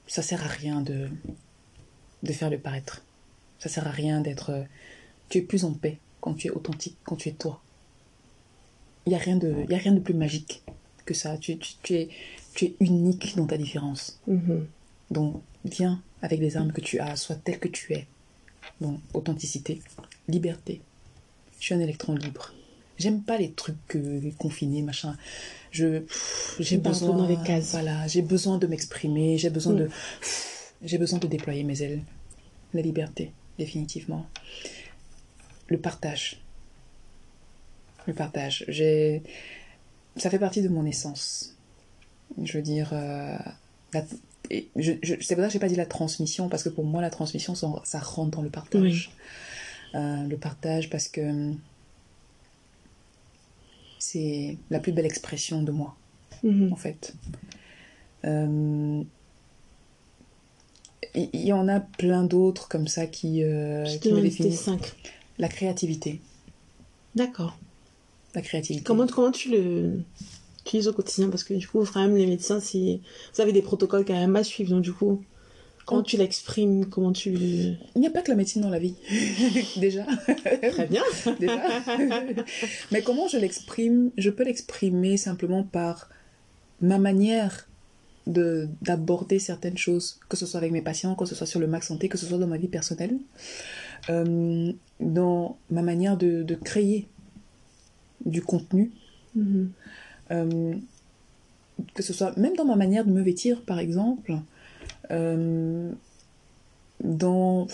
ça sert à rien de, de faire le paraître. Ça sert à rien d'être. euh, Tu es plus en paix quand tu es authentique, quand tu es toi. Il n'y a, rien de- il y a rien de plus magique que ça. Tu, tu- tu es, tu es unique dans ta différence. Mhm. Donc, viens avec les armes que tu as, sois tel que tu es. Donc, authenticité, liberté. Je suis un électron libre. J'aime pas les trucs euh, confinés, machin. Je, j'ai besoin. rentrer dans les cases. Voilà, j'ai besoin de m'exprimer. J'ai besoin Mm. de, j'ai besoin de déployer mes ailes. La liberté, définitivement. Le partage. Le partage. J'ai, ça fait partie de mon essence. Je veux dire, euh, la- et je, je, c'est pour ça que j'ai pas dit la transmission parce que pour moi la transmission ça, ça rentre dans le partage. Euh, le partage parce que c'est la plus belle expression de moi Mhm. en fait. Euh, Il y, en a plein d'autres comme ça qui, euh, qui me définissent. cinq. La créativité. D'accord. La créativité. Comment, comment tu le utilises au quotidien? Parce que du coup, quand même, les médecins, si... vous avez des protocoles quand même à suivre. Donc du coup, comment tu l'exprimes Comment tu. Il n'y a pas que la médecine dans la vie, déjà. Très bien. déjà. Mais comment je l'exprime? Je peux l'exprimer simplement par ma manière de d'aborder certaines choses, que ce soit avec mes patients, que ce soit sur le Max Santé, que ce soit dans ma vie personnelle, euh, dans ma manière de, de créer du contenu, Mhm. euh, que ce soit même dans ma manière de me vêtir, par exemple, euh, dans,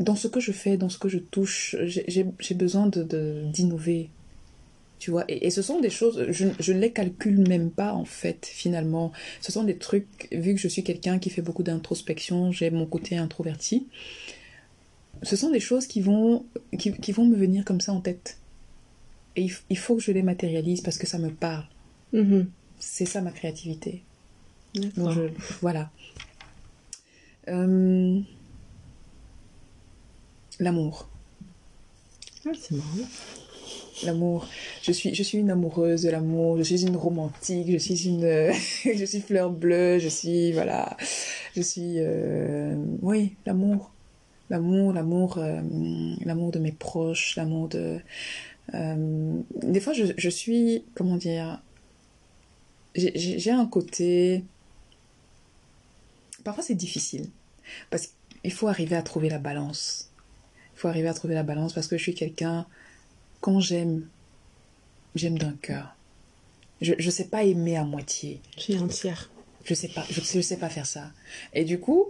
dans ce que je fais, dans ce que je touche, j'ai- besoin de- de- d'innover. Tu vois, et, et ce sont des choses, je, je ne les calcule même pas en fait, finalement. Ce sont des trucs, vu que je suis quelqu'un qui fait beaucoup d'introspection, j'ai mon côté introverti, ce sont des choses qui vont, qui, qui vont me venir comme ça en tête. Et il, faut que je les matérialise parce que ça me parle. Mhm. C'est ça ma créativité. Donc je, voilà. Euh, L'amour. Ah, c'est marrant. L'amour. Je suis, je suis une amoureuse de l'amour. Je suis une romantique. Je suis une, je suis fleur bleue. Je suis, voilà. Je suis, euh, oui, l'amour. L'amour, l'amour, euh, l'amour de mes proches, l'amour de. des fois, je, je suis, comment dire, j'ai un côté. Parfois, c'est difficile parce qu'il faut arriver à trouver la balance. Il faut arriver à trouver la balance parce que je suis quelqu'un quand j'aime, j'aime d'un cœur. Je ne sais pas aimer à moitié. Je suis entière. Je sais pas, je, je sais pas faire ça. Et du coup,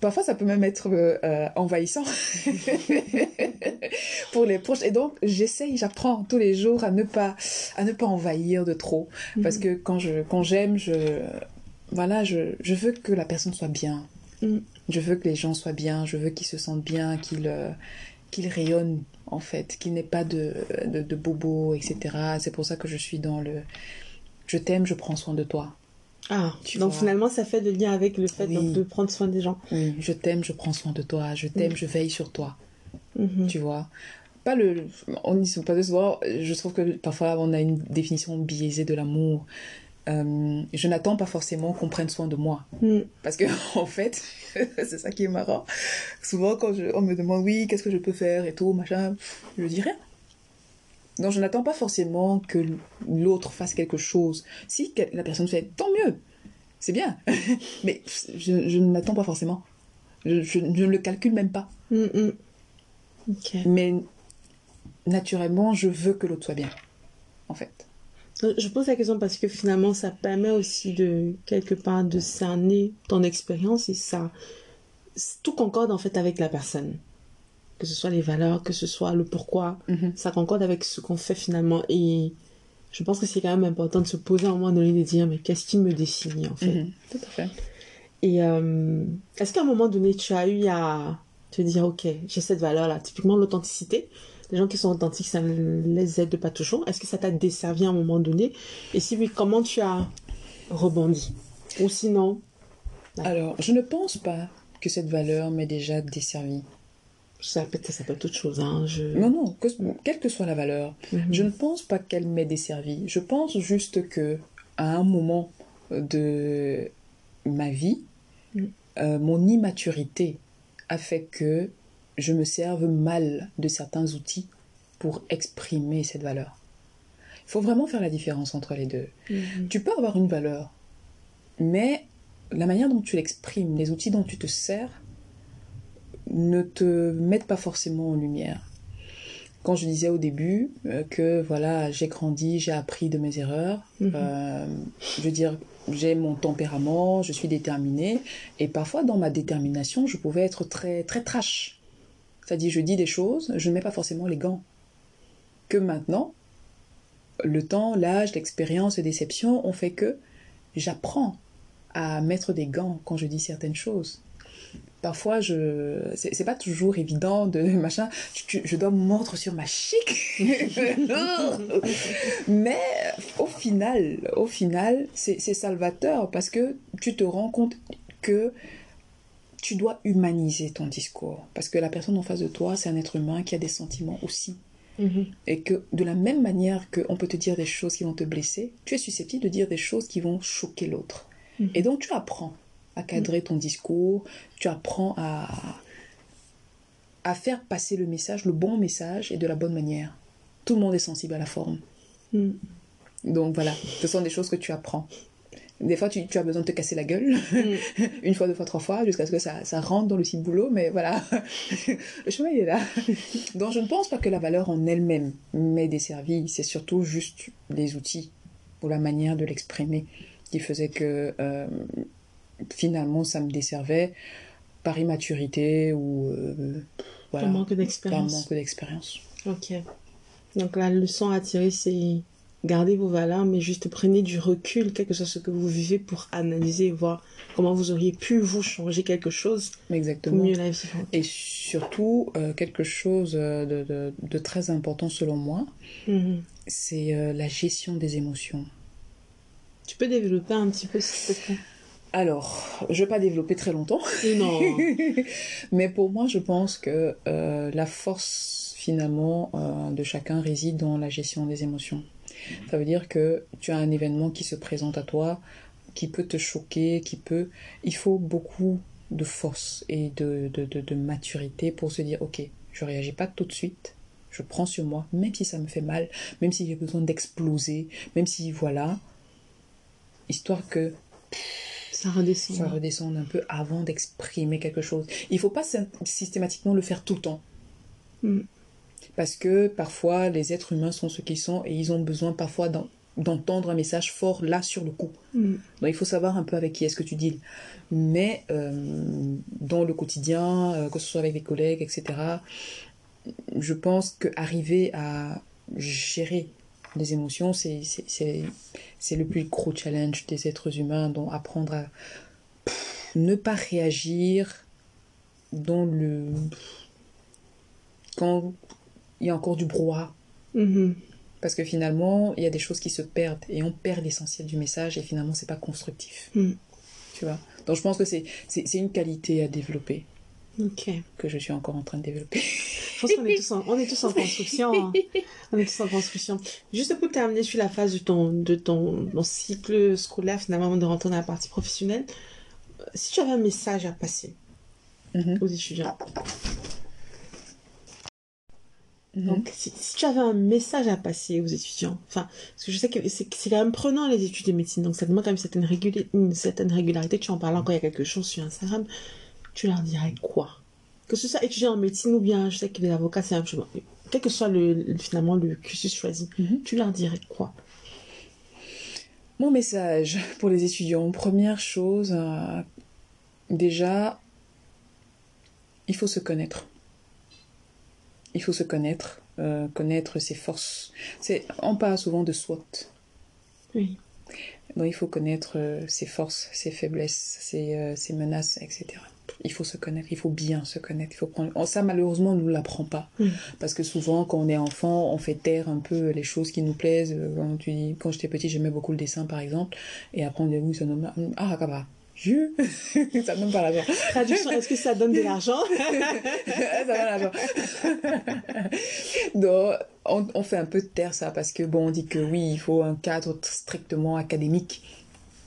parfois ça peut même être euh, euh, envahissant pour les proches. Et donc j'essaye, j'apprends tous les jours à ne pas à ne pas envahir de trop, parce que quand je quand j'aime, je voilà, je, je veux que la personne soit bien. Mm. Je veux que les gens soient bien. Je veux qu'ils se sentent bien, qu'ils euh, qu'ils rayonnent en fait, qu'il n'ait pas de, de de bobo, etc. C'est pour ça que je suis dans le je t'aime, je prends soin de toi. Ah, Tu donc vois. finalement, ça fait le lien avec le fait Oui. donc, de prendre soin des gens. Oui, je t'aime, je prends soin de toi, je t'aime, je veille sur toi, Mhm. tu vois. Pas le, on n'y pas de souvent, je trouve que parfois on a une définition biaisée de l'amour. Euh, je n'attends pas forcément qu'on prenne soin de moi. Mm. Parce que, en fait, c'est ça qui est marrant. Souvent, quand je- on me demande, oui, qu'est-ce que je peux faire et tout, machin, je dis rien. Donc, je n'attends pas forcément que l'autre fasse quelque chose. Si la personne fait, tant mieux, c'est bien. Mais je, je n'attends pas forcément. Je, ne le calcule même pas. Mm, mm. Mais naturellement, je veux que l'autre soit bien, en fait. Je pose la question parce que finalement, ça permet aussi de, quelque part, de cerner ton expérience et ça, tout concorde en fait avec la personne. Que ce soit les valeurs, que ce soit le pourquoi, Mhm. ça concorde avec ce qu'on fait finalement. Et je pense que c'est quand même important de se poser à un moment donné et de dire, mais qu'est-ce qui me définit en fait? Mhm, Tout à fait. Et euh, est-ce qu'à un moment donné, tu as eu à te dire, ok, j'ai cette valeur-là, typiquement l'authenticité. Les gens qui sont authentiques, ça ne les aide pas toujours. Est-ce que ça t'a desservi à un moment donné? Et si oui, comment tu as rebondi? Ou sinon, Alors, je ne pense pas que cette valeur m'ait déjà desservie. ça peut, ça peut être autre chose. Hein, je... Non, non, que- quelle que soit la valeur, Mhm. je ne pense pas qu'elle m'ait desservi. Je pense juste que à un moment de ma vie, Mm. euh, mon immaturité a fait que je me serve mal de certains outils pour exprimer cette valeur. Il faut vraiment faire la différence entre les deux. Mhm. Tu peux avoir une valeur, mais la manière dont tu l'exprimes, les outils dont tu te sers, ne te mettent pas forcément en lumière. Quand je disais au début euh, que voilà, j'ai grandi, j'ai appris de mes erreurs, Mhm. euh, je veux dire, j'ai mon tempérament, je suis déterminée, et parfois dans ma détermination, je pouvais être très très trash. C'est-à-dire, je dis des choses, je ne mets pas forcément les gants. Que maintenant, le temps, l'âge, l'expérience, les déceptions ont fait que j'apprends à mettre des gants quand je dis certaines choses. Parfois, je c'est pas toujours évident de machin. Je dois mordre sur ma chic. Mais au final, au final, c'est salvateur parce que tu te rends compte que tu dois humaniser ton discours parce que la personne en face de toi, c'est un être humain qui a des sentiments aussi. Mhm. Et que de la même manière qu'on peut te dire des choses qui vont te blesser, tu es susceptible de dire des choses qui vont choquer l'autre. Mhm. Et donc tu apprends à cadrer ton discours, tu apprends à, à faire passer le message, le bon message et de la bonne manière. Tout le monde est sensible à la forme. Mhm. Donc voilà, ce sont des choses que tu apprends. Des fois, tu, tu as besoin de te casser la gueule, une fois, deux fois, trois fois, jusqu'à ce que ça, ça rentre dans le ciboulot, mais voilà, le chemin il est là. Donc je ne pense pas que la valeur en elle-même m'ait desservi, c'est surtout juste les outils ou la manière de l'exprimer qui faisait que euh, finalement ça me desservait par immaturité ou euh, voilà, Par manque d'expérience. Ok. Donc la leçon à tirer, c'est garder vos valeurs, mais juste prenez du recul, quel que soit ce que vous vivez, pour analyser et voir comment vous auriez pu vous changer quelque chose pour mieux la vivre. Et surtout, euh, quelque chose euh, de, de- de très important selon moi, Mhm. c'est euh, la gestion des émotions. Tu peux développer un petit peu, s'il te plaît Alors, je vais pas développer très longtemps. Non. Mais pour moi, je pense que euh, la force finalement euh, de chacun réside dans la gestion des émotions. Ça veut dire que tu as un événement qui se présente à toi, qui peut te choquer, qui peut... Il faut beaucoup de force et de, de, de, de maturité pour se dire, ok, je réagis pas tout de suite, je prends sur moi, même si ça me fait mal, même si j'ai besoin d'exploser, même si voilà, histoire que Ça redescend. ça redescende un peu avant d'exprimer quelque chose. Il faut pas sy- systématiquement le faire tout le temps. Mm. Parce que parfois, les êtres humains sont ce qu'ils sont et ils ont besoin parfois d'en- d'entendre un message fort là sur le coup. Mm. Donc il faut savoir un peu avec qui est-ce que tu deals. Mais euh, dans le quotidien, euh, que ce soit avec des collègues, etc., je pense qu'arriver à gérer les émotions, c'est le plus gros challenge des êtres humains, donc apprendre à pff, ne pas réagir dans le... quand il y a encore du brouhaha. Mhm. Parce que finalement, il y a des choses qui se perdent et on perd l'essentiel du message et finalement, c'est pas constructif. Mm. Tu vois? Donc, je pense que c'est une qualité à développer Ok. que je suis encore en train de développer. Je pense qu'on est tous en, on est tous en construction. hein. On est tous en construction. Juste pour terminer sur la phase de ton, de ton, ton cycle scolaire, finalement, avant de rentrer dans la partie professionnelle, euh, si tu avais un message à passer Mhm. aux étudiants, Mhm. donc si, si tu avais un message à passer aux étudiants, enfin, parce que je sais que c'est quand même prenant les études de médecine, donc ça demande quand même certaine, une certaine régularité. Tu en parlais quand il y a quelque chose sur Instagram, tu leur dirais quoi? Que ce soit étudiant en médecine ou bien, je sais que les avocats, c'est un peu. Quel que soit le, le- finalement le cursus choisi, Mhm. tu leur dirais quoi? Mon message pour les étudiants, première chose, euh, déjà, il faut se connaître. Il faut se connaître, euh, connaître ses forces. C'est, on parle souvent de SWOT. Oui. Donc il faut connaître euh, ses forces, ses faiblesses, ses, euh, ses menaces, etc. Il faut se connaître, il faut bien se connaître. Il faut prendre... oh, Ça, malheureusement, on ne l'apprend pas. Parce que souvent, quand on est enfant, on fait taire un peu les choses qui nous plaisent. Quand, tu dis... quand j'étais petit, j'aimais beaucoup le dessin, par exemple. Et après, on dit, oui, ça nomme... Ah. Je... ça donne pas l'argent. Traduction, est-ce que ça donne de l'argent ça donne l'argent. Donc, on, on fait un peu taire ça parce que, bon, on dit que oui, il faut un cadre strictement académique.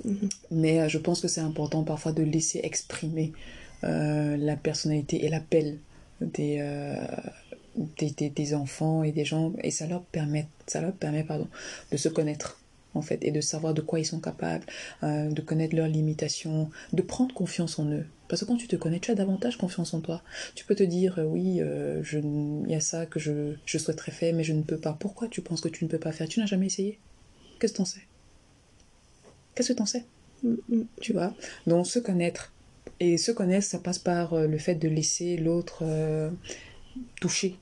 Mhm. Mais euh, je pense que c'est important parfois de laisser exprimer euh, la personnalité et l'appel des, euh, des, des, des enfants et des gens. Et ça leur permet, ça leur permet pardon, de se connaître, en fait, et de savoir de quoi ils sont capables, euh, de connaître leurs limitations, de prendre confiance en eux. Parce que quand tu te connais, tu as davantage confiance en toi. Tu peux te dire, euh, oui, euh, je, il y a ça que je, je souhaiterais faire, mais je ne peux pas. Pourquoi tu penses que tu ne peux pas faire? Tu n'as jamais essayé Qu'est-ce que t'en sais? Qu'est-ce que t'en sais? Mhm. tu vois? Donc se connaître. Et se connaître, ça passe par le fait de laisser l'autre toucher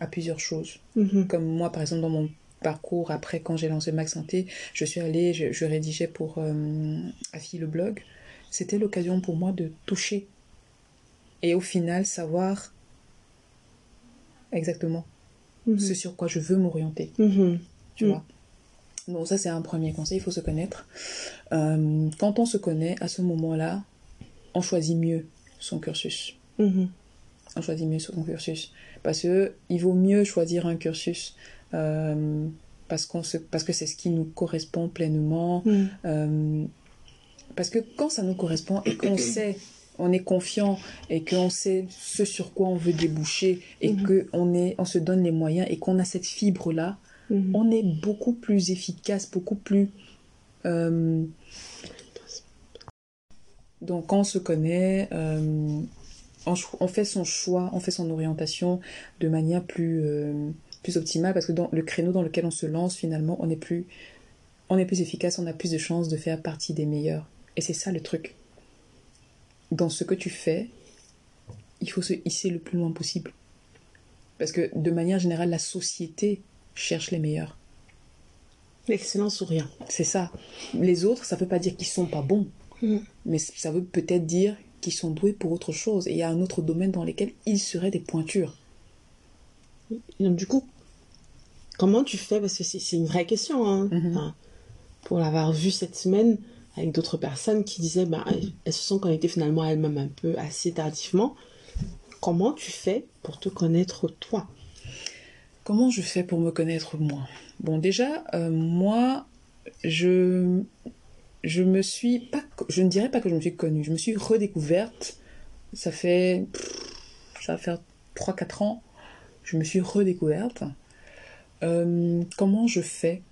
à plusieurs choses. Mhm. Comme moi, par exemple, dans mon parcours, après, quand j'ai lancé Max Santé, je suis allée, je, je rédigeais pour euh, Afi le blog. C'était l'occasion pour moi de toucher. Et au final, savoir exactement Mhm. ce sur quoi je veux m'orienter Mhm. tu Mm. vois. Donc ça c'est un premier conseil, il faut se connaître. Euh, quand on se connaît, à ce moment-là, on choisit mieux son cursus. Mhm. On choisit mieux son cursus. Parce que il vaut mieux choisir un cursus euh, parce, qu'on se, parce que c'est ce qui nous correspond pleinement. Mhm. Euh, parce que quand ça nous correspond et qu'on sait, on est confiant et qu'on sait ce sur quoi on veut déboucher et Mhm. que qu'on est, on se donne les moyens et qu'on a cette fibre-là, Mhm. on est beaucoup plus efficace, beaucoup plus... euh, Donc quand on se connaît, euh, on, fait son choix, on fait son orientation de manière plus, euh, plus optimale parce que dans le créneau dans lequel on se lance, finalement, on est plus, on est plus efficace, on a plus de chances de faire partie des meilleurs. Et c'est ça le truc. Dans ce que tu fais, il faut se hisser le plus loin possible. Parce que de manière générale, la société cherche les meilleurs. L'excellence ou rien. C'est ça. Les autres, ça ne veut pas dire qu'ils sont pas bons, Mhm. mais ça veut peut-être dire qu'ils sont doués pour autre chose. Et il y a un autre domaine dans lequel ils seraient des pointures. Et donc, du coup, comment tu fais? Parce que c'est une vraie question. hein. Mhm. Enfin, pour l'avoir vu cette semaine, avec d'autres personnes qui disaient, bah, elles se sont connectées finalement à elles-mêmes un peu assez tardivement. Comment tu fais pour te connaître toi? Comment je fais pour me connaître moi? Bon, déjà, euh, moi, je, je me suis pas, je ne dirais pas que je me suis connue, je me suis redécouverte. Ça fait, ça va faire 3-4 ans, je me suis redécouverte. Euh, comment je fais?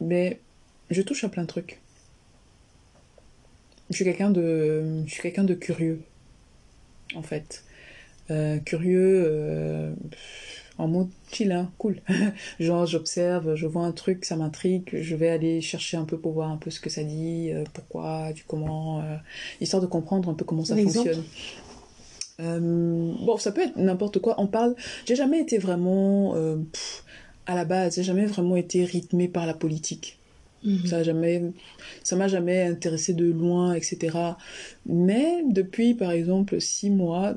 Mais je touche à plein de trucs. Je suis quelqu'un de, je suis quelqu'un de curieux, en fait. Euh, curieux, euh, en mode chill, hein, cool. Genre, j'observe, je vois un truc, ça m'intrigue, je vais aller chercher un peu pour voir un peu ce que ça dit, euh, pourquoi, du comment, histoire de comprendre un peu comment ça fonctionne. Bon, ça peut être n'importe quoi. On parle. J'ai jamais été vraiment. à la base, j'ai jamais vraiment été rythmé par la politique. Mhm. Ça jamais, ça m'a jamais intéressé de loin, etc. Mais depuis, par exemple, six mois,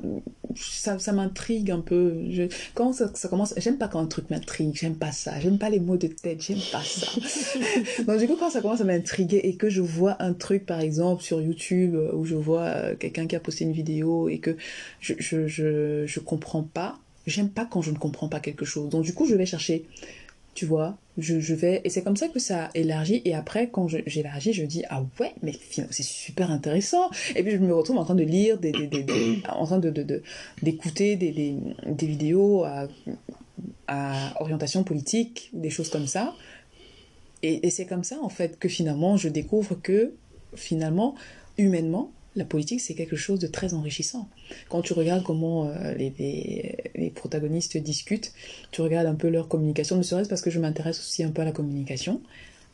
ça, ça m'intrigue un peu. Je, quand ça, ça commence, j'aime pas quand un truc m'intrigue, j'aime pas ça. J'aime pas les mots de tête, j'aime pas ça. Donc du coup, quand ça commence à m'intriguer et que je vois un truc, par exemple, sur YouTube, euh, où je vois euh, quelqu'un qui a posté une vidéo et que je, je, je, je comprends pas, j'aime pas quand je ne comprends pas quelque chose. Donc du coup, je vais chercher tu vois. Je, je vais, et c'est comme ça que ça élargit. Et après, quand j'élargis, je dis, ah ouais, mais c'est super intéressant. Et puis, je me retrouve en train de lire, des, en train de, d'écouter de, des, vidéos à, à orientation politique, des choses comme ça. Et, et c'est comme ça, en fait, que finalement, je découvre que, finalement, humainement, la politique, c'est quelque chose de très enrichissant. Quand tu regardes comment euh, les, les, protagonistes discutent, tu regardes un peu leur communication, ne serait-ce parce que je m'intéresse aussi un peu à la communication,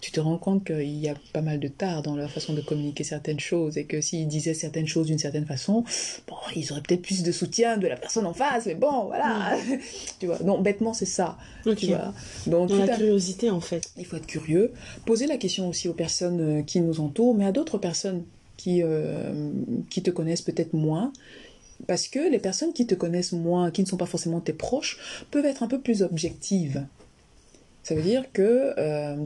tu te rends compte qu'il y a pas mal de tard dans leur façon de communiquer certaines choses et que s'ils disaient certaines choses d'une certaine façon, bon, ils auraient peut-être plus de soutien de la personne en face, mais bon, voilà. Mm. tu vois, donc bêtement, c'est ça. Tu vois. Donc, la curiosité, en fait. Il faut être curieux. Poser la question aussi aux personnes euh, qui nous entourent, mais à d'autres personnes qui, euh, qui te connaissent peut-être moins. Parce que les personnes qui te connaissent moins, qui ne sont pas forcément tes proches, peuvent être un peu plus objectives. Ça veut dire que euh,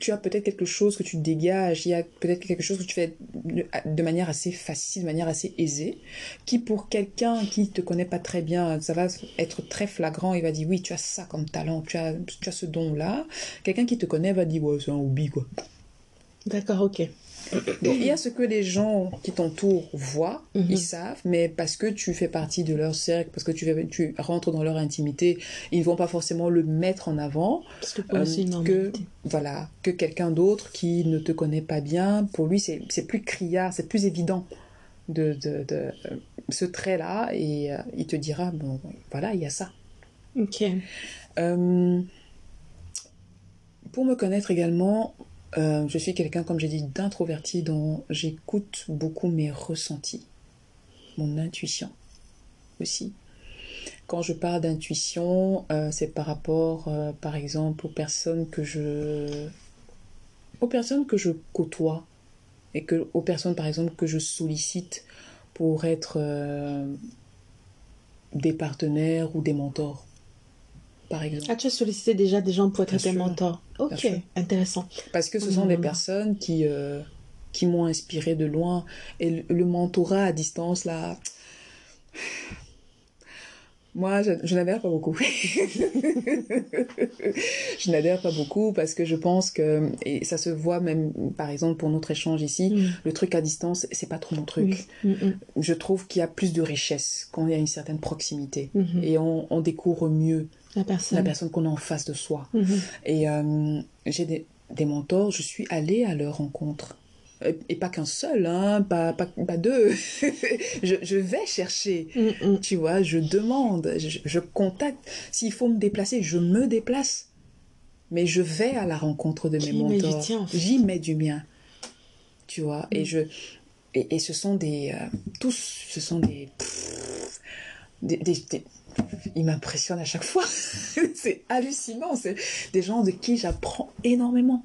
tu as peut-être quelque chose que tu dégages, il y a peut-être quelque chose que tu fais de, manière assez facile, de manière assez aisée, qui pour quelqu'un qui te connaît pas très bien, ça va être très flagrant, il va dire oui, tu as ça comme talent, tu as, tu as ce don-là. Quelqu'un qui te connaît va dire ouais, c'est un hobby quoi. D'accord, ok il y a ce que les gens qui t'entourent voient, mhm. ils savent, mais parce que tu fais partie de leur cercle, parce que tu, tu rentres dans leur intimité, ils ne vont pas forcément le mettre en avant. Parce que, euh, que voilà, que quelqu'un d'autre qui ne te connaît pas bien, pour lui c'est plus criard, c'est plus évident de, de, de ce trait-là, et euh, il te dira, bon, voilà, il y a ça. Ok. Euh, pour me connaître également, euh, je suis quelqu'un, comme j'ai dit, d'introverti, dont j'écoute beaucoup mes ressentis, mon intuition aussi. Quand je parle d'intuition, euh, c'est par rapport, euh, par exemple, aux personnes que je, aux personnes que je côtoie et que aux personnes, par exemple, que je sollicite pour être des partenaires ou des mentors par exemple. Ah, tu as sollicité déjà des gens pour être tes mentors Ok, intéressant. Parce que ce sont des personnes qui, euh, qui m'ont inspiré de loin. Et le mentorat à distance, là, moi, je, n'adhère pas beaucoup. je n'adhère pas beaucoup parce que je pense que, et ça se voit même, par exemple, pour notre échange ici, mm. le truc à distance, c'est pas trop mon truc. Mm. Je trouve qu'il y a plus de richesse quand il y a une certaine proximité. Et on, on, découvre mieux la personne, la personne qu'on a en face de soi. Mm-hmm. Et euh, j'ai des, des mentors, je suis allée à leur rencontre euh, et pas qu'un seul, hein, pas, pas, pas deux. je, je, vais chercher, mm, mm. tu vois, je demande, je, je contacte. S'il faut me déplacer, je me déplace. Mais je vais à la rencontre de mes mentors. J'y mets du mien, tu vois. Et mm. je et, et, ce sont des euh, tous, ce sont des, des, des, des ils m'impressionnent à chaque fois. c'est hallucinant. C'est des gens de qui j'apprends énormément.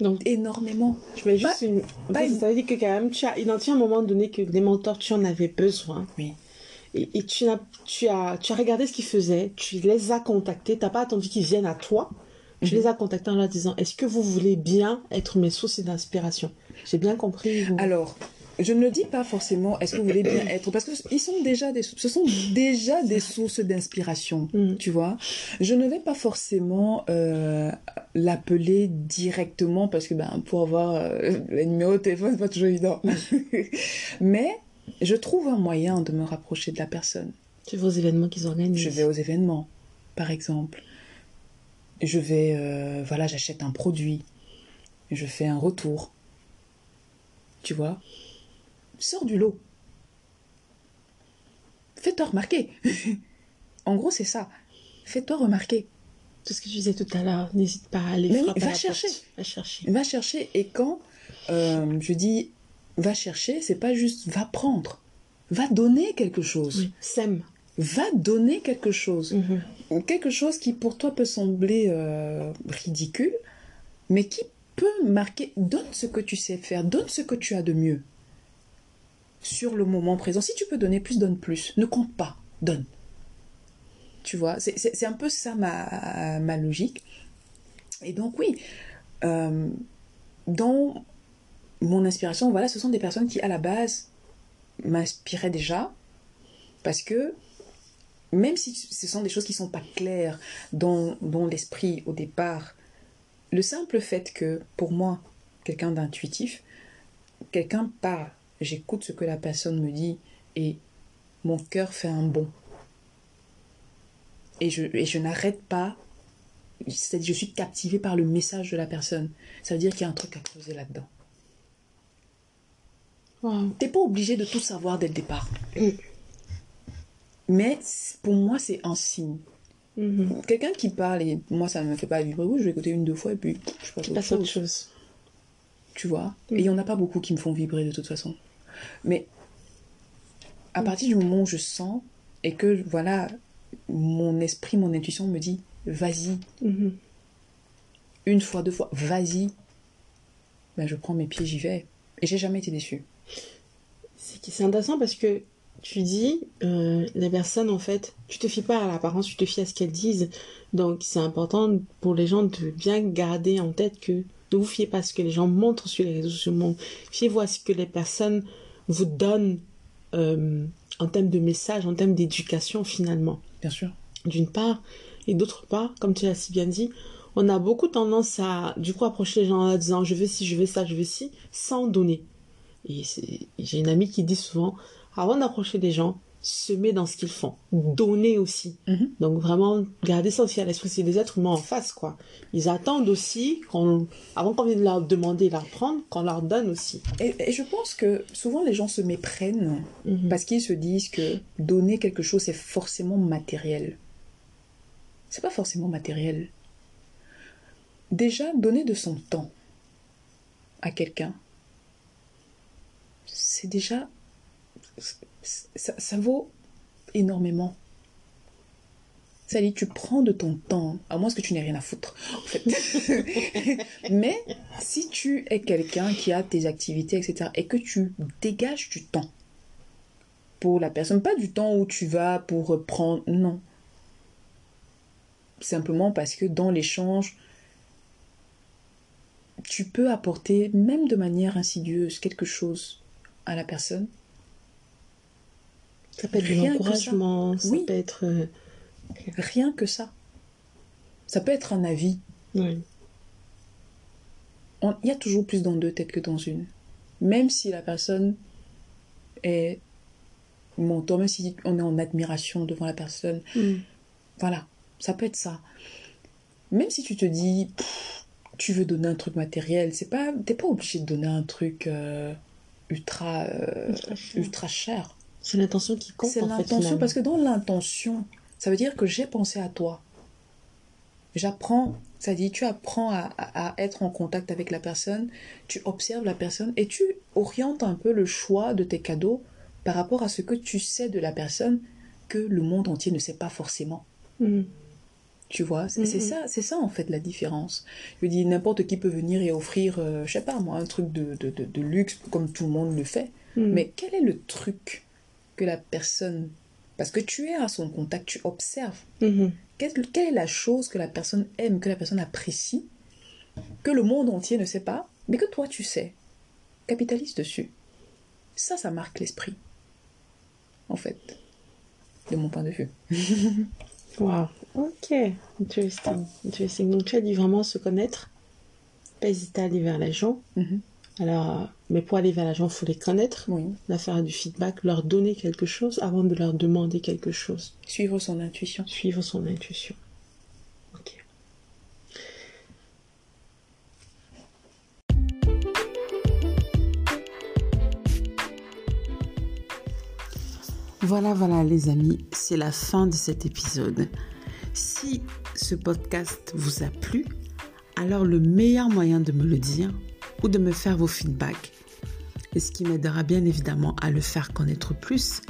Donc, énormément. Je vais juste une... Ça veut dire que quand même, tu as identifié à un moment donné que les mentors, tu en avais besoin. Oui. Et, et tu, as, tu, as, tu as regardé ce qu'ils faisaient, tu les as contactés, tu n'as pas attendu qu'ils viennent à toi. je les ai contactés en leur disant Est-ce que vous voulez bien être mes sources d'inspiration? J'ai bien compris. Vous... Alors, je ne dis pas forcément est-ce que vous voulez bien être parce que ils sont déjà des ce sont déjà des sources d'inspiration Mm. tu vois. Je ne vais pas forcément euh, l'appeler directement parce que ben pour avoir euh, les numéros de téléphone c'est pas toujours évident. Mais je trouve un moyen de me rapprocher de la personne. C'est vos événements qu'ils organisent. je vais aux événements par exemple. Je vais euh, voilà j'achète un produit. Je fais un retour. Tu vois? Sors du lot fais-toi remarquer en gros c'est ça fais-toi remarquer Tout ce que tu disais tout à l'heure, n'hésite pas à aller Mais oui, frapper à va la chercher. porte. Va chercher. va chercher et quand euh, je dis va chercher c'est pas juste va prendre va donner quelque chose Oui. Sème. va donner quelque chose Mhm. quelque chose qui pour toi peut sembler euh, ridicule, mais qui peut marquer, donne ce que tu sais faire, donne ce que tu as de mieux sur le moment présent. Si tu peux donner plus, donne plus. Ne compte pas, donne. Tu vois, c'est- un peu ça ma, ma logique. Et donc oui, euh, dans mon inspiration, voilà, ce sont des personnes qui à la base m'inspiraient déjà, parce que même si ce sont des choses qui sont pas claires dans, dans l'esprit au départ, le simple fait que, pour moi, quelqu'un d'intuitif, quelqu'un parle, j'écoute ce que la personne me dit et mon cœur fait un bond. Et je, et je n'arrête pas, c'est-à-dire je suis captivée par le message de la personne. Ça veut dire qu'il y a un truc à creuser là-dedans. Wow. T'es pas obligé de tout savoir dès le départ. Mm. Mais pour moi, c'est un signe. Mhm. Quelqu'un qui parle et moi ça ne me fait pas vibrer, je vais écouter une, deux fois et puis je passe autre autre chose. chose. Tu vois? Mm. Et il n'y en a pas beaucoup qui me font vibrer de toute façon. Mais à partir du moment où je sens et que voilà, mon esprit, mon intuition me dit vas-y, Mhm. une fois, deux fois, vas-y, ben, je prends mes pieds, j'y vais. Et j'ai jamais été déçue. C'est intéressant parce que tu dis, euh, les personnes, en fait, tu te fies pas à l'apparence, tu te fies à ce qu'elles disent. Donc, c'est important pour les gens de bien garder en tête que ne vous fiez pas à ce que les gens montrent sur les réseaux sociaux. Fiez-vous à ce que les personnes vous donnent euh, en termes de message, en termes d'éducation, finalement. Bien sûr. d'une part, et d'autre part, comme tu l'as si bien dit, on a beaucoup tendance à, du coup, approcher les gens en disant je veux ci, je veux ça, je veux ci, sans donner. Et j'ai une amie qui dit souvent, avant d'approcher les gens, semer dans ce qu'ils font, donner aussi. Mhm. Donc vraiment, garder ça aussi à l'esprit, c'est des êtres humains en face, quoi. Ils attendent aussi, qu'on, avant qu'on vienne leur demander, leur prendre, qu'on leur donne aussi. Et, et je pense que souvent les gens se méprennent Mhm. parce qu'ils se disent que donner quelque chose c'est forcément matériel. C'est pas forcément matériel. Déjà, donner de son temps à quelqu'un, c'est déjà. Ça, vaut énormément. Ça dit, tu prends de ton temps, à moins que tu n'aies rien à foutre, en fait. Mais si tu es quelqu'un qui a tes activités, etc., et que tu dégages du temps pour la personne, pas du temps où tu vas pour prendre, non. Simplement parce que dans l'échange, tu peux apporter, même de manière insidieuse, quelque chose à la personne. Ça peut être de Rien que ça. l'encouragement, ça Oui. peut être... euh, Rien que ça. Ça peut être un avis. On- Il y a toujours plus dans deux têtes que dans une. Même si la personne est mentor, même si on est en admiration devant la personne, Mhm. voilà, ça peut être ça. Même si tu te dis, pff, tu veux donner un truc matériel, c'est pas, t'es pas obligé de donner un truc euh, ultra, euh, Ultra cher. ultra cher. C'est l'intention qui compte C'est l'intention, parce que dans l'intention, ça veut dire que j'ai pensé à toi. J'apprends, ça dit, tu apprends à, à- à être en contact avec la personne, tu observes la personne et tu orientes un peu le choix de tes cadeaux par rapport à ce que tu sais de la personne que le monde entier ne sait pas forcément. Mhm. Tu vois, c'est Mhm. ça, c'est ça en fait la différence. Je dis n'importe qui peut venir et offrir, euh, je sais pas moi, un truc de, de, de, de luxe comme tout le monde le fait. Mhm. Mais quel est le truc que la personne... Parce que tu es à son contact, tu observes. Mhm. quelle, quelle est la chose que la personne aime, que la personne apprécie, que le monde entier ne sait pas, mais que toi tu sais? Capitalise dessus. Ça, ça marque l'esprit. En fait. De mon point de vue. Wow. Ok. Interesting. Interesting. Donc, tu as dit vraiment se connaître. Pas hésiter à aller vers les gens. Mhm. Alors, mais pour aller vers les gens, il faut les connaître. Oui. Leur faire du feedback, leur donner quelque chose avant de leur demander quelque chose. Suivre son intuition. Suivre son intuition. Ok. Voilà, voilà les amis, c'est la fin de cet épisode. Si ce podcast vous a plu, alors le meilleur moyen de me le dire ou de me faire vos feedbacks, et ce qui m'aidera bien évidemment à le faire connaître plus,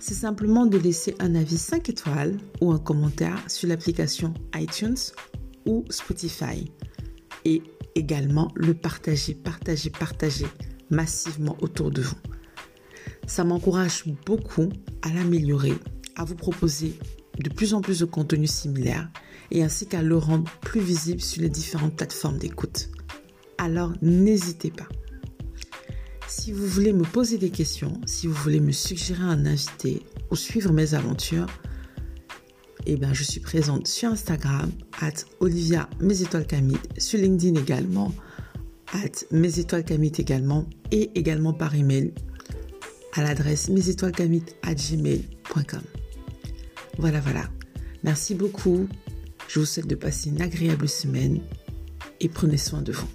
c'est simplement de laisser un avis 5 étoiles ou un commentaire sur l'application iTunes ou Spotify. Et également le partager, partager, partager massivement autour de vous. Ça m'encourage beaucoup à l'améliorer, à vous proposer de plus en plus de contenus similaires et ainsi qu'à le rendre plus visible sur les différentes plateformes d'écoute. Alors n'hésitez pas. Si vous voulez me poser des questions, si vous voulez me suggérer un invité ou suivre mes aventures, eh bien, je suis présente sur Instagram, at Olivia Mes sur LinkedIn également, at Mes Étoiles également, et également par email à l'adresse mesétoilescamite@gmail.com. Voilà, voilà. Merci beaucoup. Je vous souhaite de passer une agréable semaine et prenez soin de vous.